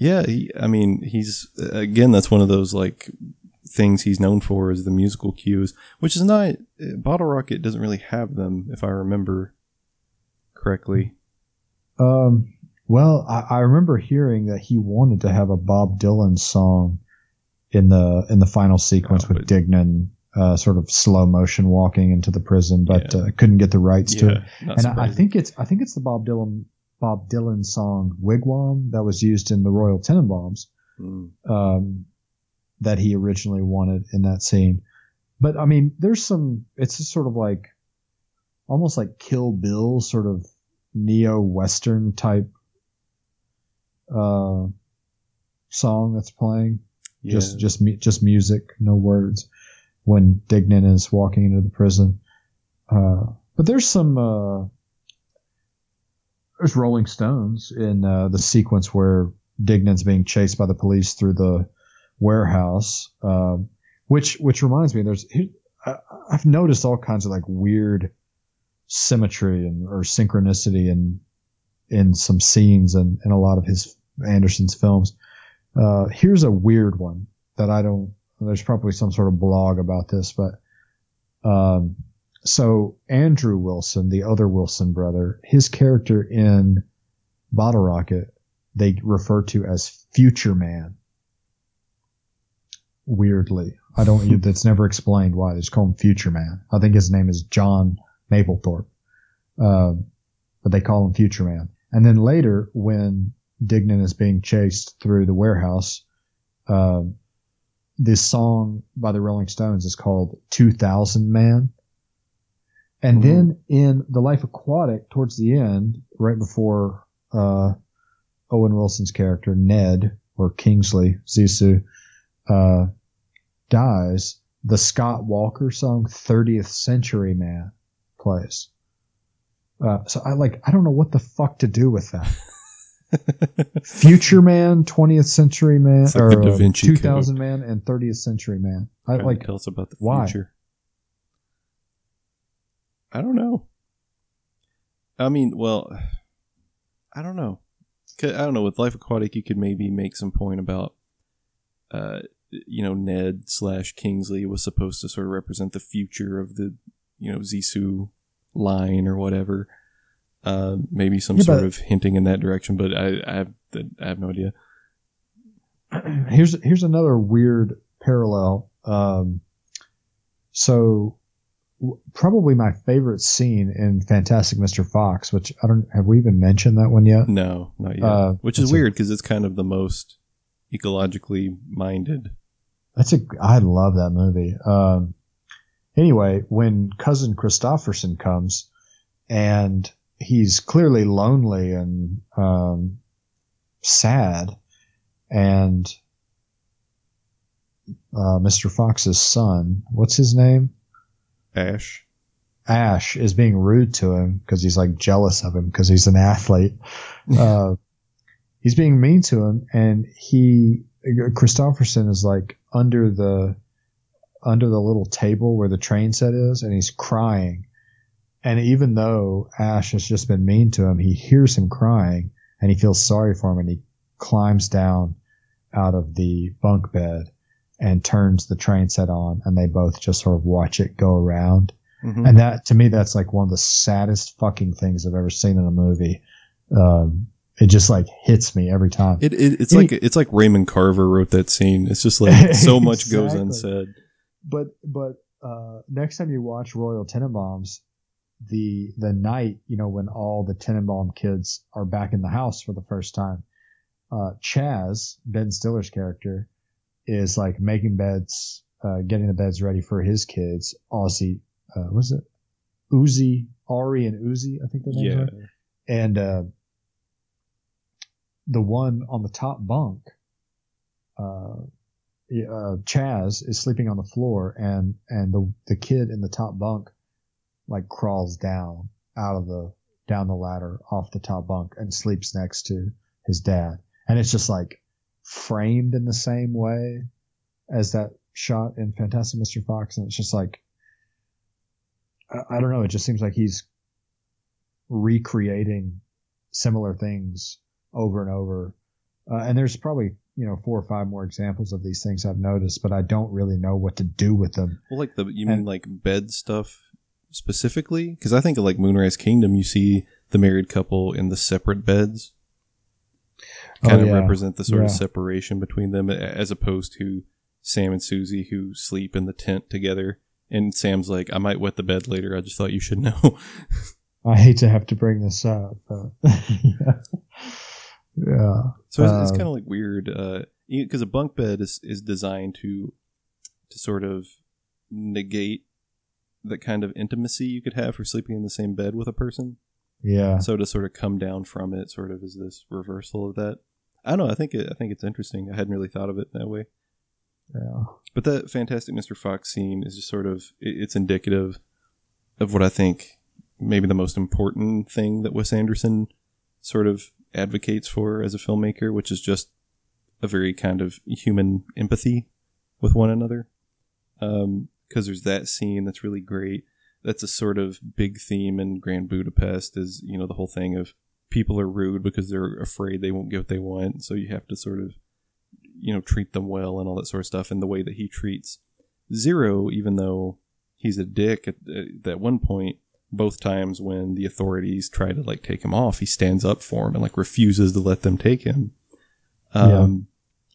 Yeah, he, I mean, he's again. That's one of those like things he's known for is the musical cues, which is not. Bottle Rocket doesn't really have them, if I remember correctly. Um, well, I, I remember hearing that he wanted to have a Bob Dylan song in the in the final sequence Oh, with Dignan, uh, sort of slow motion walking into the prison, but Yeah. uh, couldn't get the rights to it. And I, I think it's I think it's the Bob Dylan Bob Dylan song "Wigwam" that was used in the Royal Tenenbaums Mm, um, that he originally wanted in that scene. But I mean, there's some. It's just sort of like almost like Kill Bill, sort of neo western type uh, song that's playing. yeah. Just just just music, no words. When Dignan is walking into the prison, uh, but there's some. Uh, there's Rolling Stones in uh, the sequence where Dignan's being chased by the police through the warehouse, um, which which reminds me, there's I've noticed all kinds of like weird symmetry and or synchronicity in in some scenes and in a lot of his Anderson's films. Uh, here's a weird one that I don't. There's probably some sort of blog about this, but um, so Andrew Wilson, the other Wilson brother, his character in Bottle Rocket, they refer to as Future Man. Weirdly, I don't. that's never explained why they just call him Future Man. I think his name is John Mapplethorpe, uh, but they call him Future Man. And then later, when Dignan is being chased through the warehouse, uh, this song by the Rolling Stones is called 2000 Man. And mm-hmm. then in The Life Aquatic, towards the end, right before uh, Owen Wilson's character, Ned, or Kingsley, Zissou, uh, dies, the Scott Walker song 30th Century Man plays. Uh, so I like, I don't know what the fuck to do with that. Future Man, 20th Century Man, or Da Vinci 2000 Code. Man, and 30th Century Man. I like. Tell us about the future. I don't know. I mean, well, I don't know. I don't know. With Life Aquatic, you could maybe make some point about, uh, you know, Ned slash Kingsley was supposed to sort of represent the future of the, you know, Zissou line or whatever. Uh, maybe some yeah, sort of hinting in that direction, but I, I have I have no idea. Here's here's another weird parallel. Um, so probably my favorite scene in Fantastic Mr. Fox, which I don't have we even mentioned that one yet? No, not yet. Uh, which is weird because it's kind of the most ecologically minded. That's a I love that movie. Um, anyway, when cousin Kristofferson comes and he's clearly lonely and um, sad, and uh, Mr. Fox's son, what's his name? Ash. Ash is being rude to him because he's like jealous of him because he's an athlete. uh, he's being mean to him, and he Kristofferson is like under the under the little table where the train set is, and he's crying. And even though Ash has just been mean to him, he hears him crying and he feels sorry for him, and he climbs down out of the bunk bed and turns the train set on, and they both just sort of watch it go around. Mm-hmm. And that, to me, that's like one of the saddest fucking things I've ever seen in a movie. Um, it just like hits me every time. It, it it's like it's like Raymond Carver wrote that scene. It's just like so much exactly. goes unsaid. But but uh, next time you watch Royal Tenenbaums, the the night you know when all the Tenenbaum kids are back in the house for the first time, uh, Chas Ben Stiller's character is like making beds, uh, getting the beds ready for his kids. Ozzy, uh, was it Uzi, Ari, and Uzi? I think their names yeah. are. And uh, the one on the top bunk, uh, uh, Chas is sleeping on the floor, and and the the kid in the top bunk like crawls down out of the down the ladder off the top bunk and sleeps next to his dad, and it's just like framed in the same way as that shot in Fantastic Mr. Fox, and it's just like I, I don't know. It just seems like he's recreating similar things over and over. Uh, and there's probably you know four or five more examples of these things I've noticed, but I don't really know what to do with them. Well, like the you and, mean like bed stuff specifically? Because I think of like Moonrise Kingdom, you see the married couple in the separate beds, kind oh, of yeah. represent the sort yeah. of separation between them, as opposed to Sam and Suzy who sleep in the tent together. And Sam's like, "I might wet the bed later. I just thought you should know." I hate to have to bring this up, but yeah. yeah. So it's, it's um, kind of like weird, because uh, a bunk bed is is designed to to sort of negate the kind of intimacy you could have for sleeping in the same bed with a person. Yeah. So to sort of come down from it, sort of is this reversal of that. I don't know. I think it, I think it's interesting. I hadn't really thought of it that way. Yeah. But that Fantastic Mr. Fox scene is just sort of it, it's indicative of what I think maybe the most important thing that Wes Anderson sort of advocates for as a filmmaker, which is just a very kind of human empathy with one another. Um, because there's that scene that's really great. That's a sort of big theme in Grand Budapest is, you know, the whole thing of people are rude because they're afraid they won't get what they want. So you have to sort of, you know, treat them well and all that sort of stuff. And the way that he treats Zero, even though he's a dick at, at one point, both times when the authorities try to like take him off, he stands up for him and like refuses to let them take him. Um,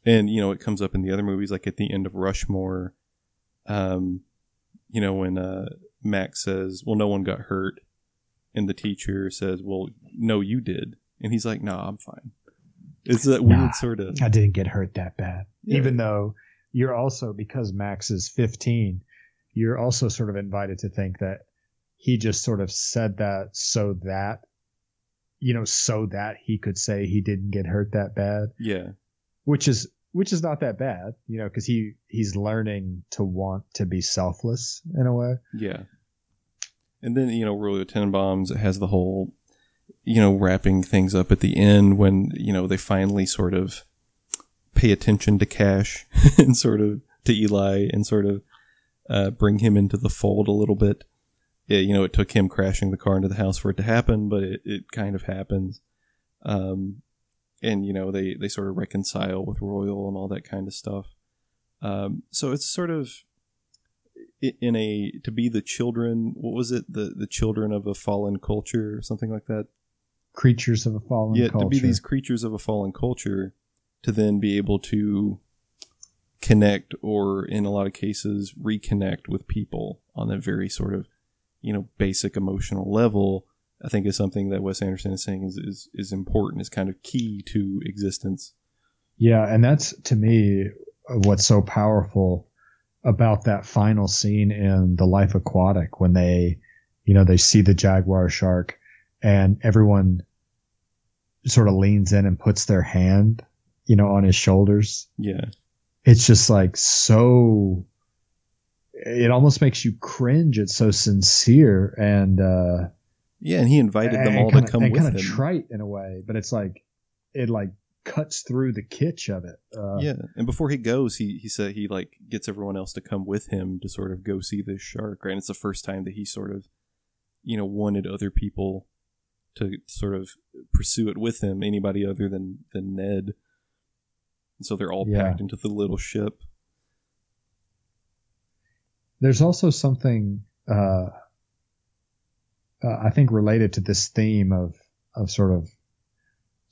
yeah. and you know, it comes up in the other movies, like at the end of Rushmore, um, you know, when uh, Max says, "Well, no one got hurt," and the teacher says, "Well, no, you did," and he's like, "No, I'm fine." It's that weird Nah, sort of I didn't get hurt that bad. Yeah. Even though you're also because Max is 15, you're also sort of invited to think that he just sort of said that so that you know so that he could say he didn't get hurt that bad, yeah, which is which is not that bad, you know, because he he's learning to want to be selfless in a way. yeah. And then you know, Royal Tenenbaums has the whole, you know, wrapping things up at the end when you know they finally sort of pay attention to Cash and sort of to Eli and sort of uh, bring him into the fold a little bit. You know, it took him crashing the car into the house for it to happen, but it, it kind of happens. Um, and you know, they they sort of reconcile with Royal and all that kind of stuff. Um, so it's sort of in a to be the children. What was it? The the children of a fallen culture or something like that. Creatures of a fallen yeah, culture. to be these creatures of a fallen culture, to then be able to connect or in a lot of cases reconnect with people on a very sort of you know basic emotional level i think is something that wes anderson is saying is is, is important is kind of key to existence Yeah, and that's to me what's so powerful about that final scene in The Life Aquatic when they, you know, they see the jaguar shark and everyone sort of leans in and puts their hand, you know, on his shoulders. yeah It's just like so it almost makes you cringe. It's so sincere and uh yeah and he invited them and all kinda, to come and with kind him of trite in a way, but it's like it like cuts through the kitsch of it. Uh, yeah and before he goes he he said he like gets everyone else to come with him to sort of go see this shark right and it's the first time that he sort of you know wanted other people to sort of pursue it with him anybody other than than ned and so they're all Yeah. packed into the little ship There's also something uh, uh, I think related to this theme of of sort of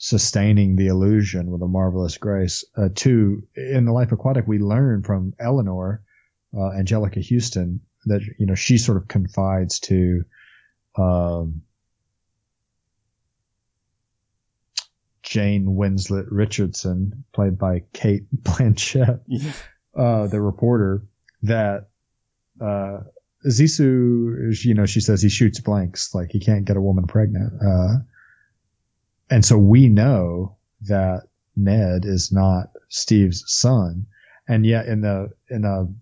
sustaining the illusion with a marvelous grace. Uh, too, in the Life Aquatic, we learn from Eleanor, uh, Anjelica Huston, that you know she sort of confides to. Um, Jane Winslett Richardson, played by Cate Blanchett, uh, the reporter, that uh, Zissou, you know, she says he shoots blanks, like he can't get a woman pregnant. Uh, and so we know that Ned is not Steve's son. And yet in the, in the,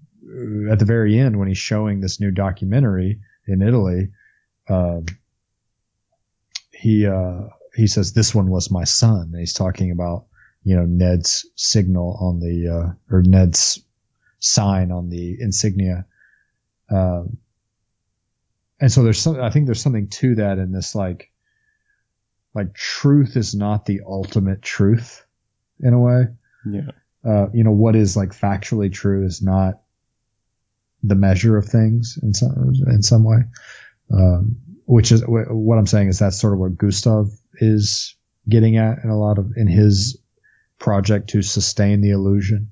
at the very end, when he's showing this new documentary in Italy, um, he, uh, he says, this one was my son. And he's talking about, you know, Ned's signal on the, uh, or Ned's sign on the insignia. Um, and so there's some, I think there's something to that in this, like, like truth is not the ultimate truth in a way. yeah Uh, you know, what is like factually true is not the measure of things in some, in some way. Um, which is wh- what I'm saying is that's sort of what Gustave is getting at in a lot of, in his project to sustain the illusion.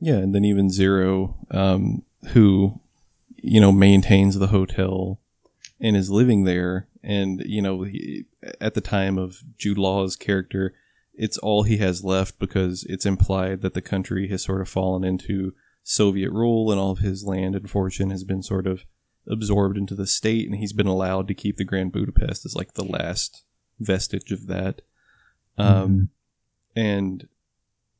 Yeah, and then even Zero, um, who, you know, maintains the hotel and is living there. And, you know, he, at the time of Jude Law's character, it's all he has left because it's implied that the country has sort of fallen into Soviet rule and all of his land and fortune has been sort of absorbed into the state and he's been allowed to keep the Grand Budapest as like the last vestige of that. Um, and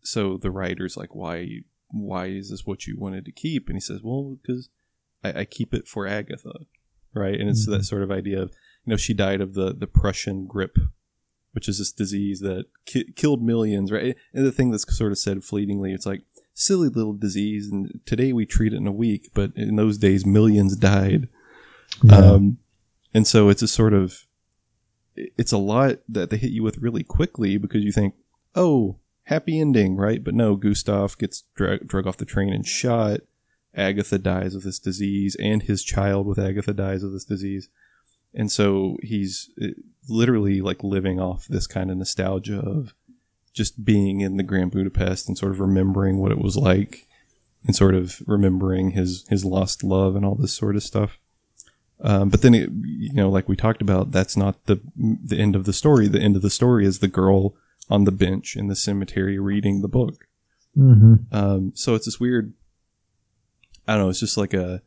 so the writer's like, why, why is this what you wanted to keep? And he says, well, because I, I keep it for Agatha, right? And it's Mhm. that sort of idea of, know, she died of the the Prussian grippe, which is this disease that ki- killed millions, right? And the thing that's sort of said fleetingly, it's like silly little disease, and today we treat it in a week, but in those days, millions died. Yeah. Um, and so it's a sort of, it's a lot that they hit you with really quickly because you think, oh, happy ending, right? But no, Gustave gets drag, drug off the train and shot. Agatha dies of this disease, and his child with Agatha dies of this disease. And so he's uh, literally like living off this kind of nostalgia of just being in the Grand Budapest and sort of remembering what it was like and sort of remembering his his lost love and all this sort of stuff. Um, but then, it, you know, like we talked about, that's not the the end of the story. The end of the story is the girl on the bench in the cemetery reading the book. Mm-hmm. Um, so it's this weird. I don't know. It's just like a.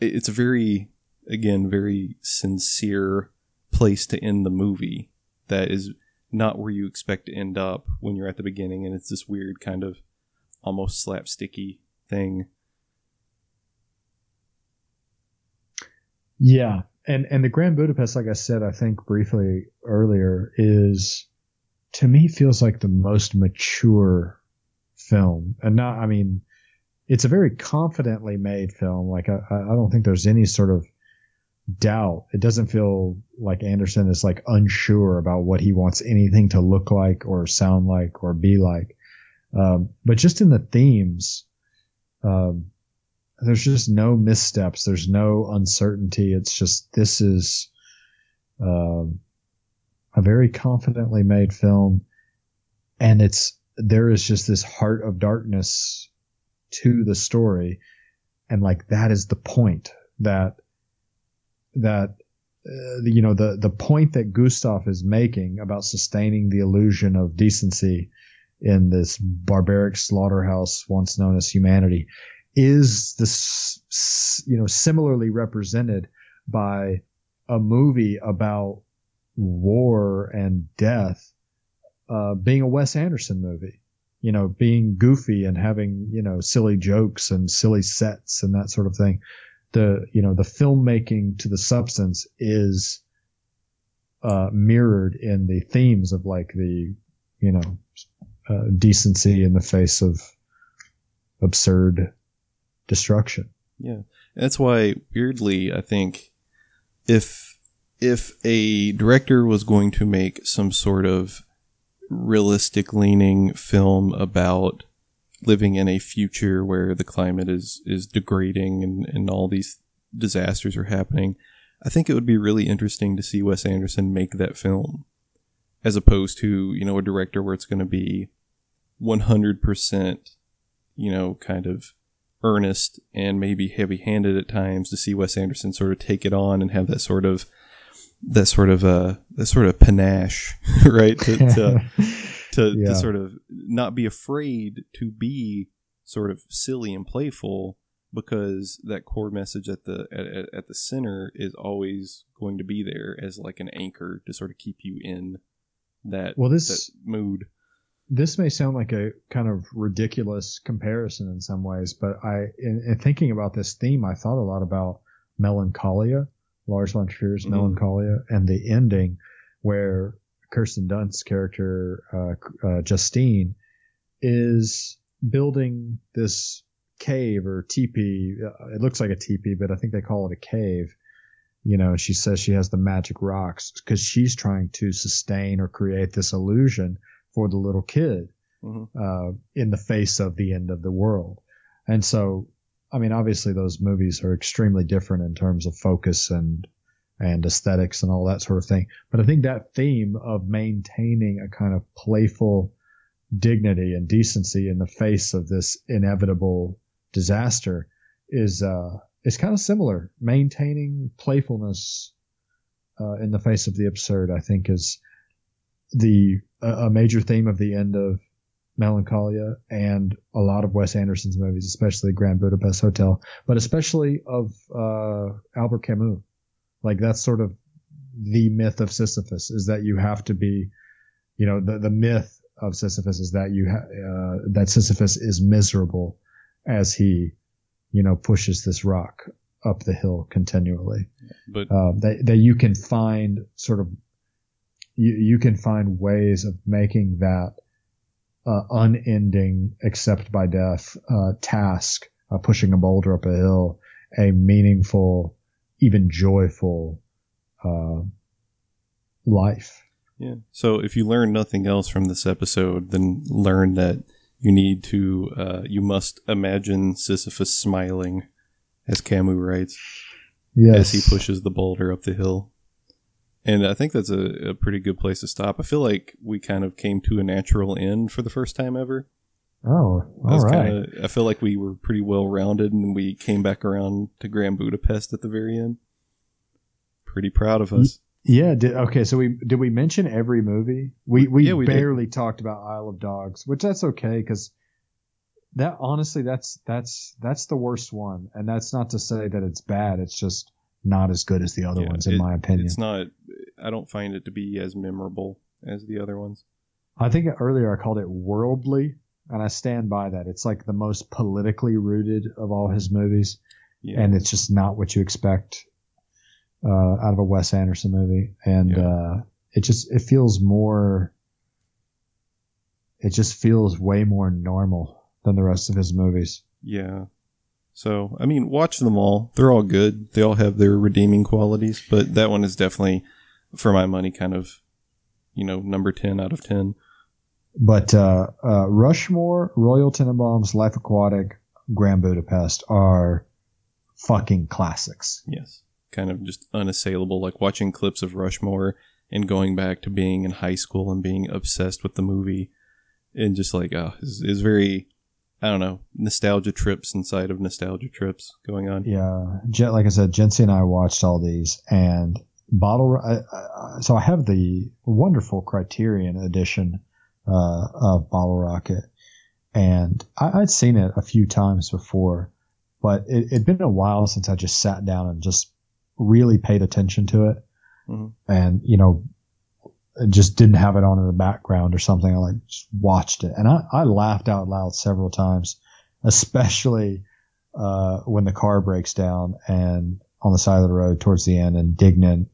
It's a very, again, very sincere place to end the movie. That is not where you expect to end up when you're at the beginning, and it's this weird kind of almost slapsticky thing. Yeah, and and the Grand Budapest, like I said, I think briefly earlier, is to me feels like the most mature film, and not. I mean, it's a very confidently made film. Like I, I don't think there's any sort of doubt. It doesn't feel like Anderson is like unsure about what he wants anything to look like or sound like or be like. Um, but just in the themes, um, there's just no missteps. There's no uncertainty. It's just this is um, a very confidently made film, and it's there is just this heart of darkness to the story, and like that is the point that that uh, you know the the point that Gustave is making about sustaining the illusion of decency in this barbaric slaughterhouse once known as humanity is this you know similarly represented by a movie about war and death uh, being a Wes Anderson movie you know being goofy and having you know silly jokes and silly sets and that sort of thing the you know the filmmaking to the substance is uh, mirrored in the themes of like the you know uh, decency in the face of absurd destruction. Yeah, that's why weirdly I think if if a director was going to make some sort of realistic leaning film about living in a future where the climate is is degrading and, and all these disasters are happening, I think it would be really interesting to see Wes Anderson make that film. As opposed to, you know, a director where it's going to be 100%, you know, kind of earnest and maybe heavy handed at times to see Wes Anderson sort of take it on and have that sort of, that sort of, uh, that sort of panache, right? To, to, to, yeah. to sort of not be afraid to be sort of silly and playful because that core message at the at, at, the center is always going to be there as like an anchor to sort of keep you in that well this that mood this may sound like a kind of ridiculous comparison in some ways but i in, in thinking about this theme i thought a lot about melancholia lars von trier's mm-hmm. melancholia and the ending where Kirsten Dunst's character, uh, uh, Justine, is building this cave or teepee. Uh, it looks like a teepee, but I think they call it a cave. You know, she says she has the magic rocks because she's trying to sustain or create this illusion for the little kid mm-hmm. uh, in the face of the end of the world. And so, I mean, obviously those movies are extremely different in terms of focus and and aesthetics and all that sort of thing. But I think that theme of maintaining a kind of playful dignity and decency in the face of this inevitable disaster is uh, is kind of similar. Maintaining playfulness uh, in the face of the absurd, I think, is the a major theme of the end of Melancholia and a lot of Wes Anderson's movies, especially Grand Budapest Hotel, but especially of uh, Albert Camus. Like that's sort of the myth of Sisyphus is that you have to be, you know, the, the myth of Sisyphus is that you ha- uh, that Sisyphus is miserable as he, you know, pushes this rock up the hill continually. But uh, that that you can find sort of you you can find ways of making that uh, unending, except by death, uh, task, of pushing a boulder up a hill, a meaningful even joyful uh, life. Yeah. So if you learn nothing else from this episode, then learn that you need to, uh, you must imagine Sisyphus smiling, as Camus writes, yes. as he pushes the boulder up the hill. And I think that's a, a pretty good place to stop. I feel like we kind of came to a natural end for the first time ever. Oh, all right. Kinda, I feel like we were pretty well rounded, and we came back around to Grand Budapest at the very end. Pretty proud of us. Yeah. Did, okay. So we did we mention every movie? We we, Yeah, we did. barely talked about Isle of Dogs, which that's okay because that honestly that's that's that's the worst one, and that's not to say that it's bad. It's just not as good as the other Yeah, ones, in it- my opinion. It's not. I don't find it to be as memorable as the other ones. I think earlier I called it worldly, and I stand by that. It's like the most politically rooted of all his movies, Yeah. and it's just not what you expect uh, out of a Wes Anderson movie. And Yeah. uh, it just it feels more. It just feels way more normal than the rest of his movies. Yeah. So, I mean, watch them all. They're all good. They all have their redeeming qualities, but that one is definitely, for my money, kind of, you know, number 10 out of 10. But uh, uh, Rushmore, Royal Tenenbaums, Life Aquatic, Grand Budapest are fucking classics. Yes. Kind of just unassailable. Like watching clips of Rushmore and going back to being in high school and being obsessed with the movie and just like, oh, is is very, I don't know, nostalgia trips inside of nostalgia trips going on. Yeah, like I said, Jency and I watched all these, and bottle. I, I, so I have the wonderful Criterion edition uh, of Bottle Rocket, and I, I'd seen it a few times before, but it, it'd been a while since I just sat down and just really paid attention to it, Mhm. and you know, just didn't have it on in the background or something. I like just watched it, and I, I laughed out loud several times, especially uh, when the car breaks down and on the side of the road towards the end, and Dignan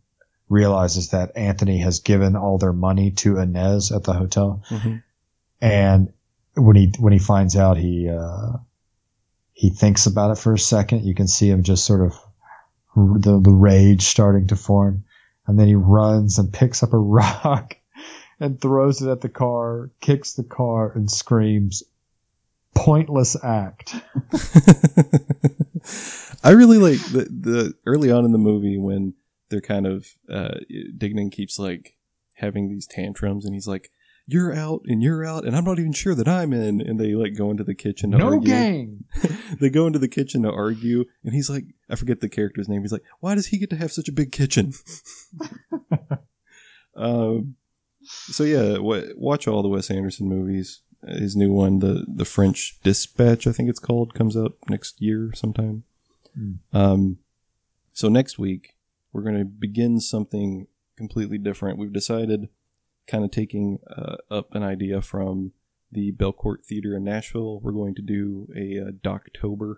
realizes that Anthony has given all their money to Inez at the hotel, Mhm. and when he when he finds out, he uh, he thinks about it for a second. You can see him just sort of the, the rage starting to form, and then he runs and picks up a rock and throws it at the car, kicks the car, and screams, "Pointless act." I really like the the early on in the movie when they're kind of uh Dignan keeps like having these tantrums and he's like you're out and you're out and I'm not even sure that I'm in and they like go into the kitchen to No argue. gang. they go into the kitchen to argue and he's like I forget the character's name he's like why does he get to have such a big kitchen um so yeah wa watch all the Wes Anderson movies his new one the the French Dispatch I think it's called comes out next year sometime Mm. um so next week we're going to begin something completely different we've decided kind of taking uh, up an idea from the Belcourt Theater in Nashville. We're going to do a uh, Doctober.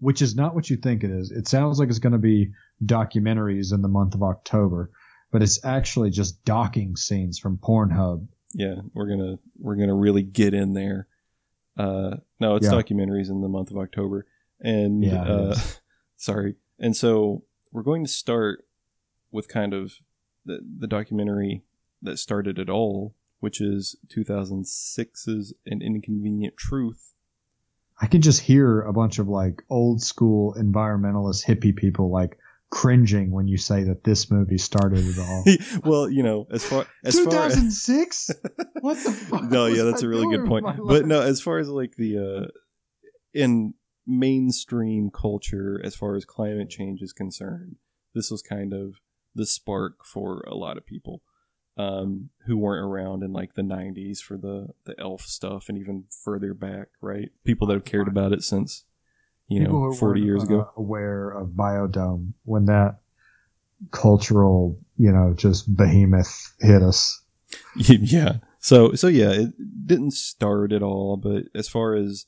Which is not what you think it is. It sounds like it's going to be documentaries in the month of October, but it's actually just docking scenes from Pornhub. Yeah, we're gonna we're gonna really get in there. Uh, no, it's Yeah. documentaries in the month of October, and Yeah, uh, sorry, and so we're going to start with kind of the the documentary that started it all, which is 2006's An Inconvenient Truth. I can just hear a bunch of like old school environmentalist hippie people like cringing when you say that this movie started it all. well, you know, as far as far as 2006? what the fuck? no, yeah, that's a really good point. But no, as far as like the uh in mainstream culture, as far as climate change is concerned, this was kind of the spark for a lot of people um, who weren't around in like the '90s for the the ELF stuff, and even further back, right? People that have cared about it since you People know 40 years uh, ago. aware of Bio-Dome when that cultural, you know, just behemoth hit us. yeah. So so yeah, it didn't start at all, but as far as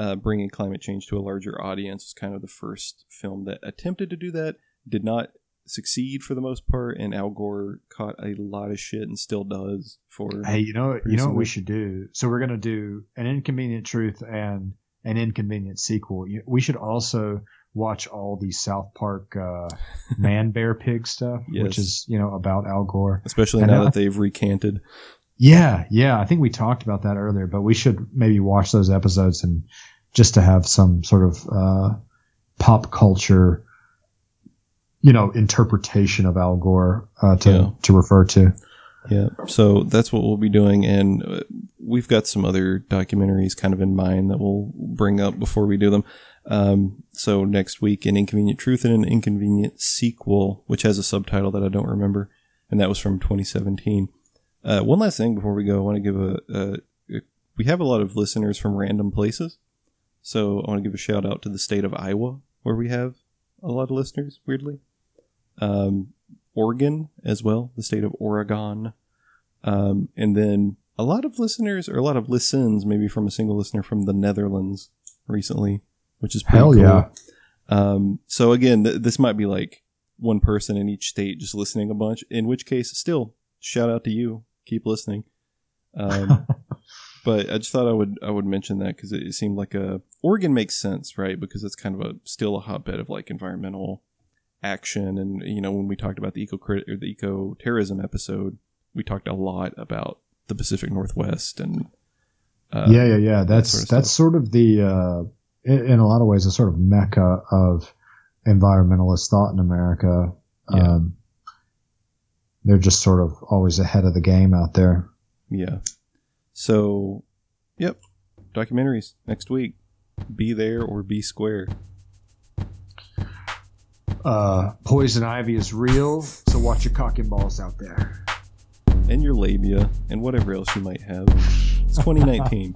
uh, bringing climate change to a larger audience was kind of the first film that attempted to do that. Did not succeed for the most part, and Al Gore caught a lot of shit and still does. For Hey, you know, you know what we should do? So we're gonna do an inconvenient truth and an inconvenient sequel. We should also watch all the South Park uh, man bear pig stuff, Yes. which is you know about Al Gore. especially I now that they've recanted. Yeah, yeah. I think we talked about that earlier, but we should maybe watch those episodes and just to have some sort of uh, pop culture, you know, interpretation of Al Gore uh, to Yeah. to refer to. Yeah, so that's what we'll be doing, and uh, we've got some other documentaries kind of in mind that we'll bring up before we do them. Um, so next week, an inconvenient truth and an inconvenient sequel, which has a subtitle that I don't remember, and that was from 2017. Uh, one last thing before we go, I want to give a, a, a we have a lot of listeners from random places, so I want to give a shout out to the state of Iowa, where we have a lot of listeners. Weirdly, um, Oregon as well, the state of Oregon, um, and then a lot of listeners or a lot of listens, maybe from a single listener from the Netherlands recently, which is pretty Hell cool. yeah. Um, so again, th- this might be like one person in each state just listening a bunch. In which case, still shout out to you. Keep listening. Um, but I just thought I would I would mention that because it, it seemed like a Oregon makes sense, right? Because it's kind of a still a hotbed of like environmental action, and you know when we talked about the eco or the eco terrorism episode, we talked a lot about the Pacific Northwest and uh, yeah, yeah, yeah. That's sort of that's sort of the uh, in, in a lot of ways a sort of mecca of environmentalist thought in America. Yeah. Um, they're just sort of always ahead of the game out there. Yeah. So, yep. Documentaries next week. Be there or be square. Uh, poison ivy is real, so watch your cock and balls out there. And your labia and whatever else you might have. It's 2019.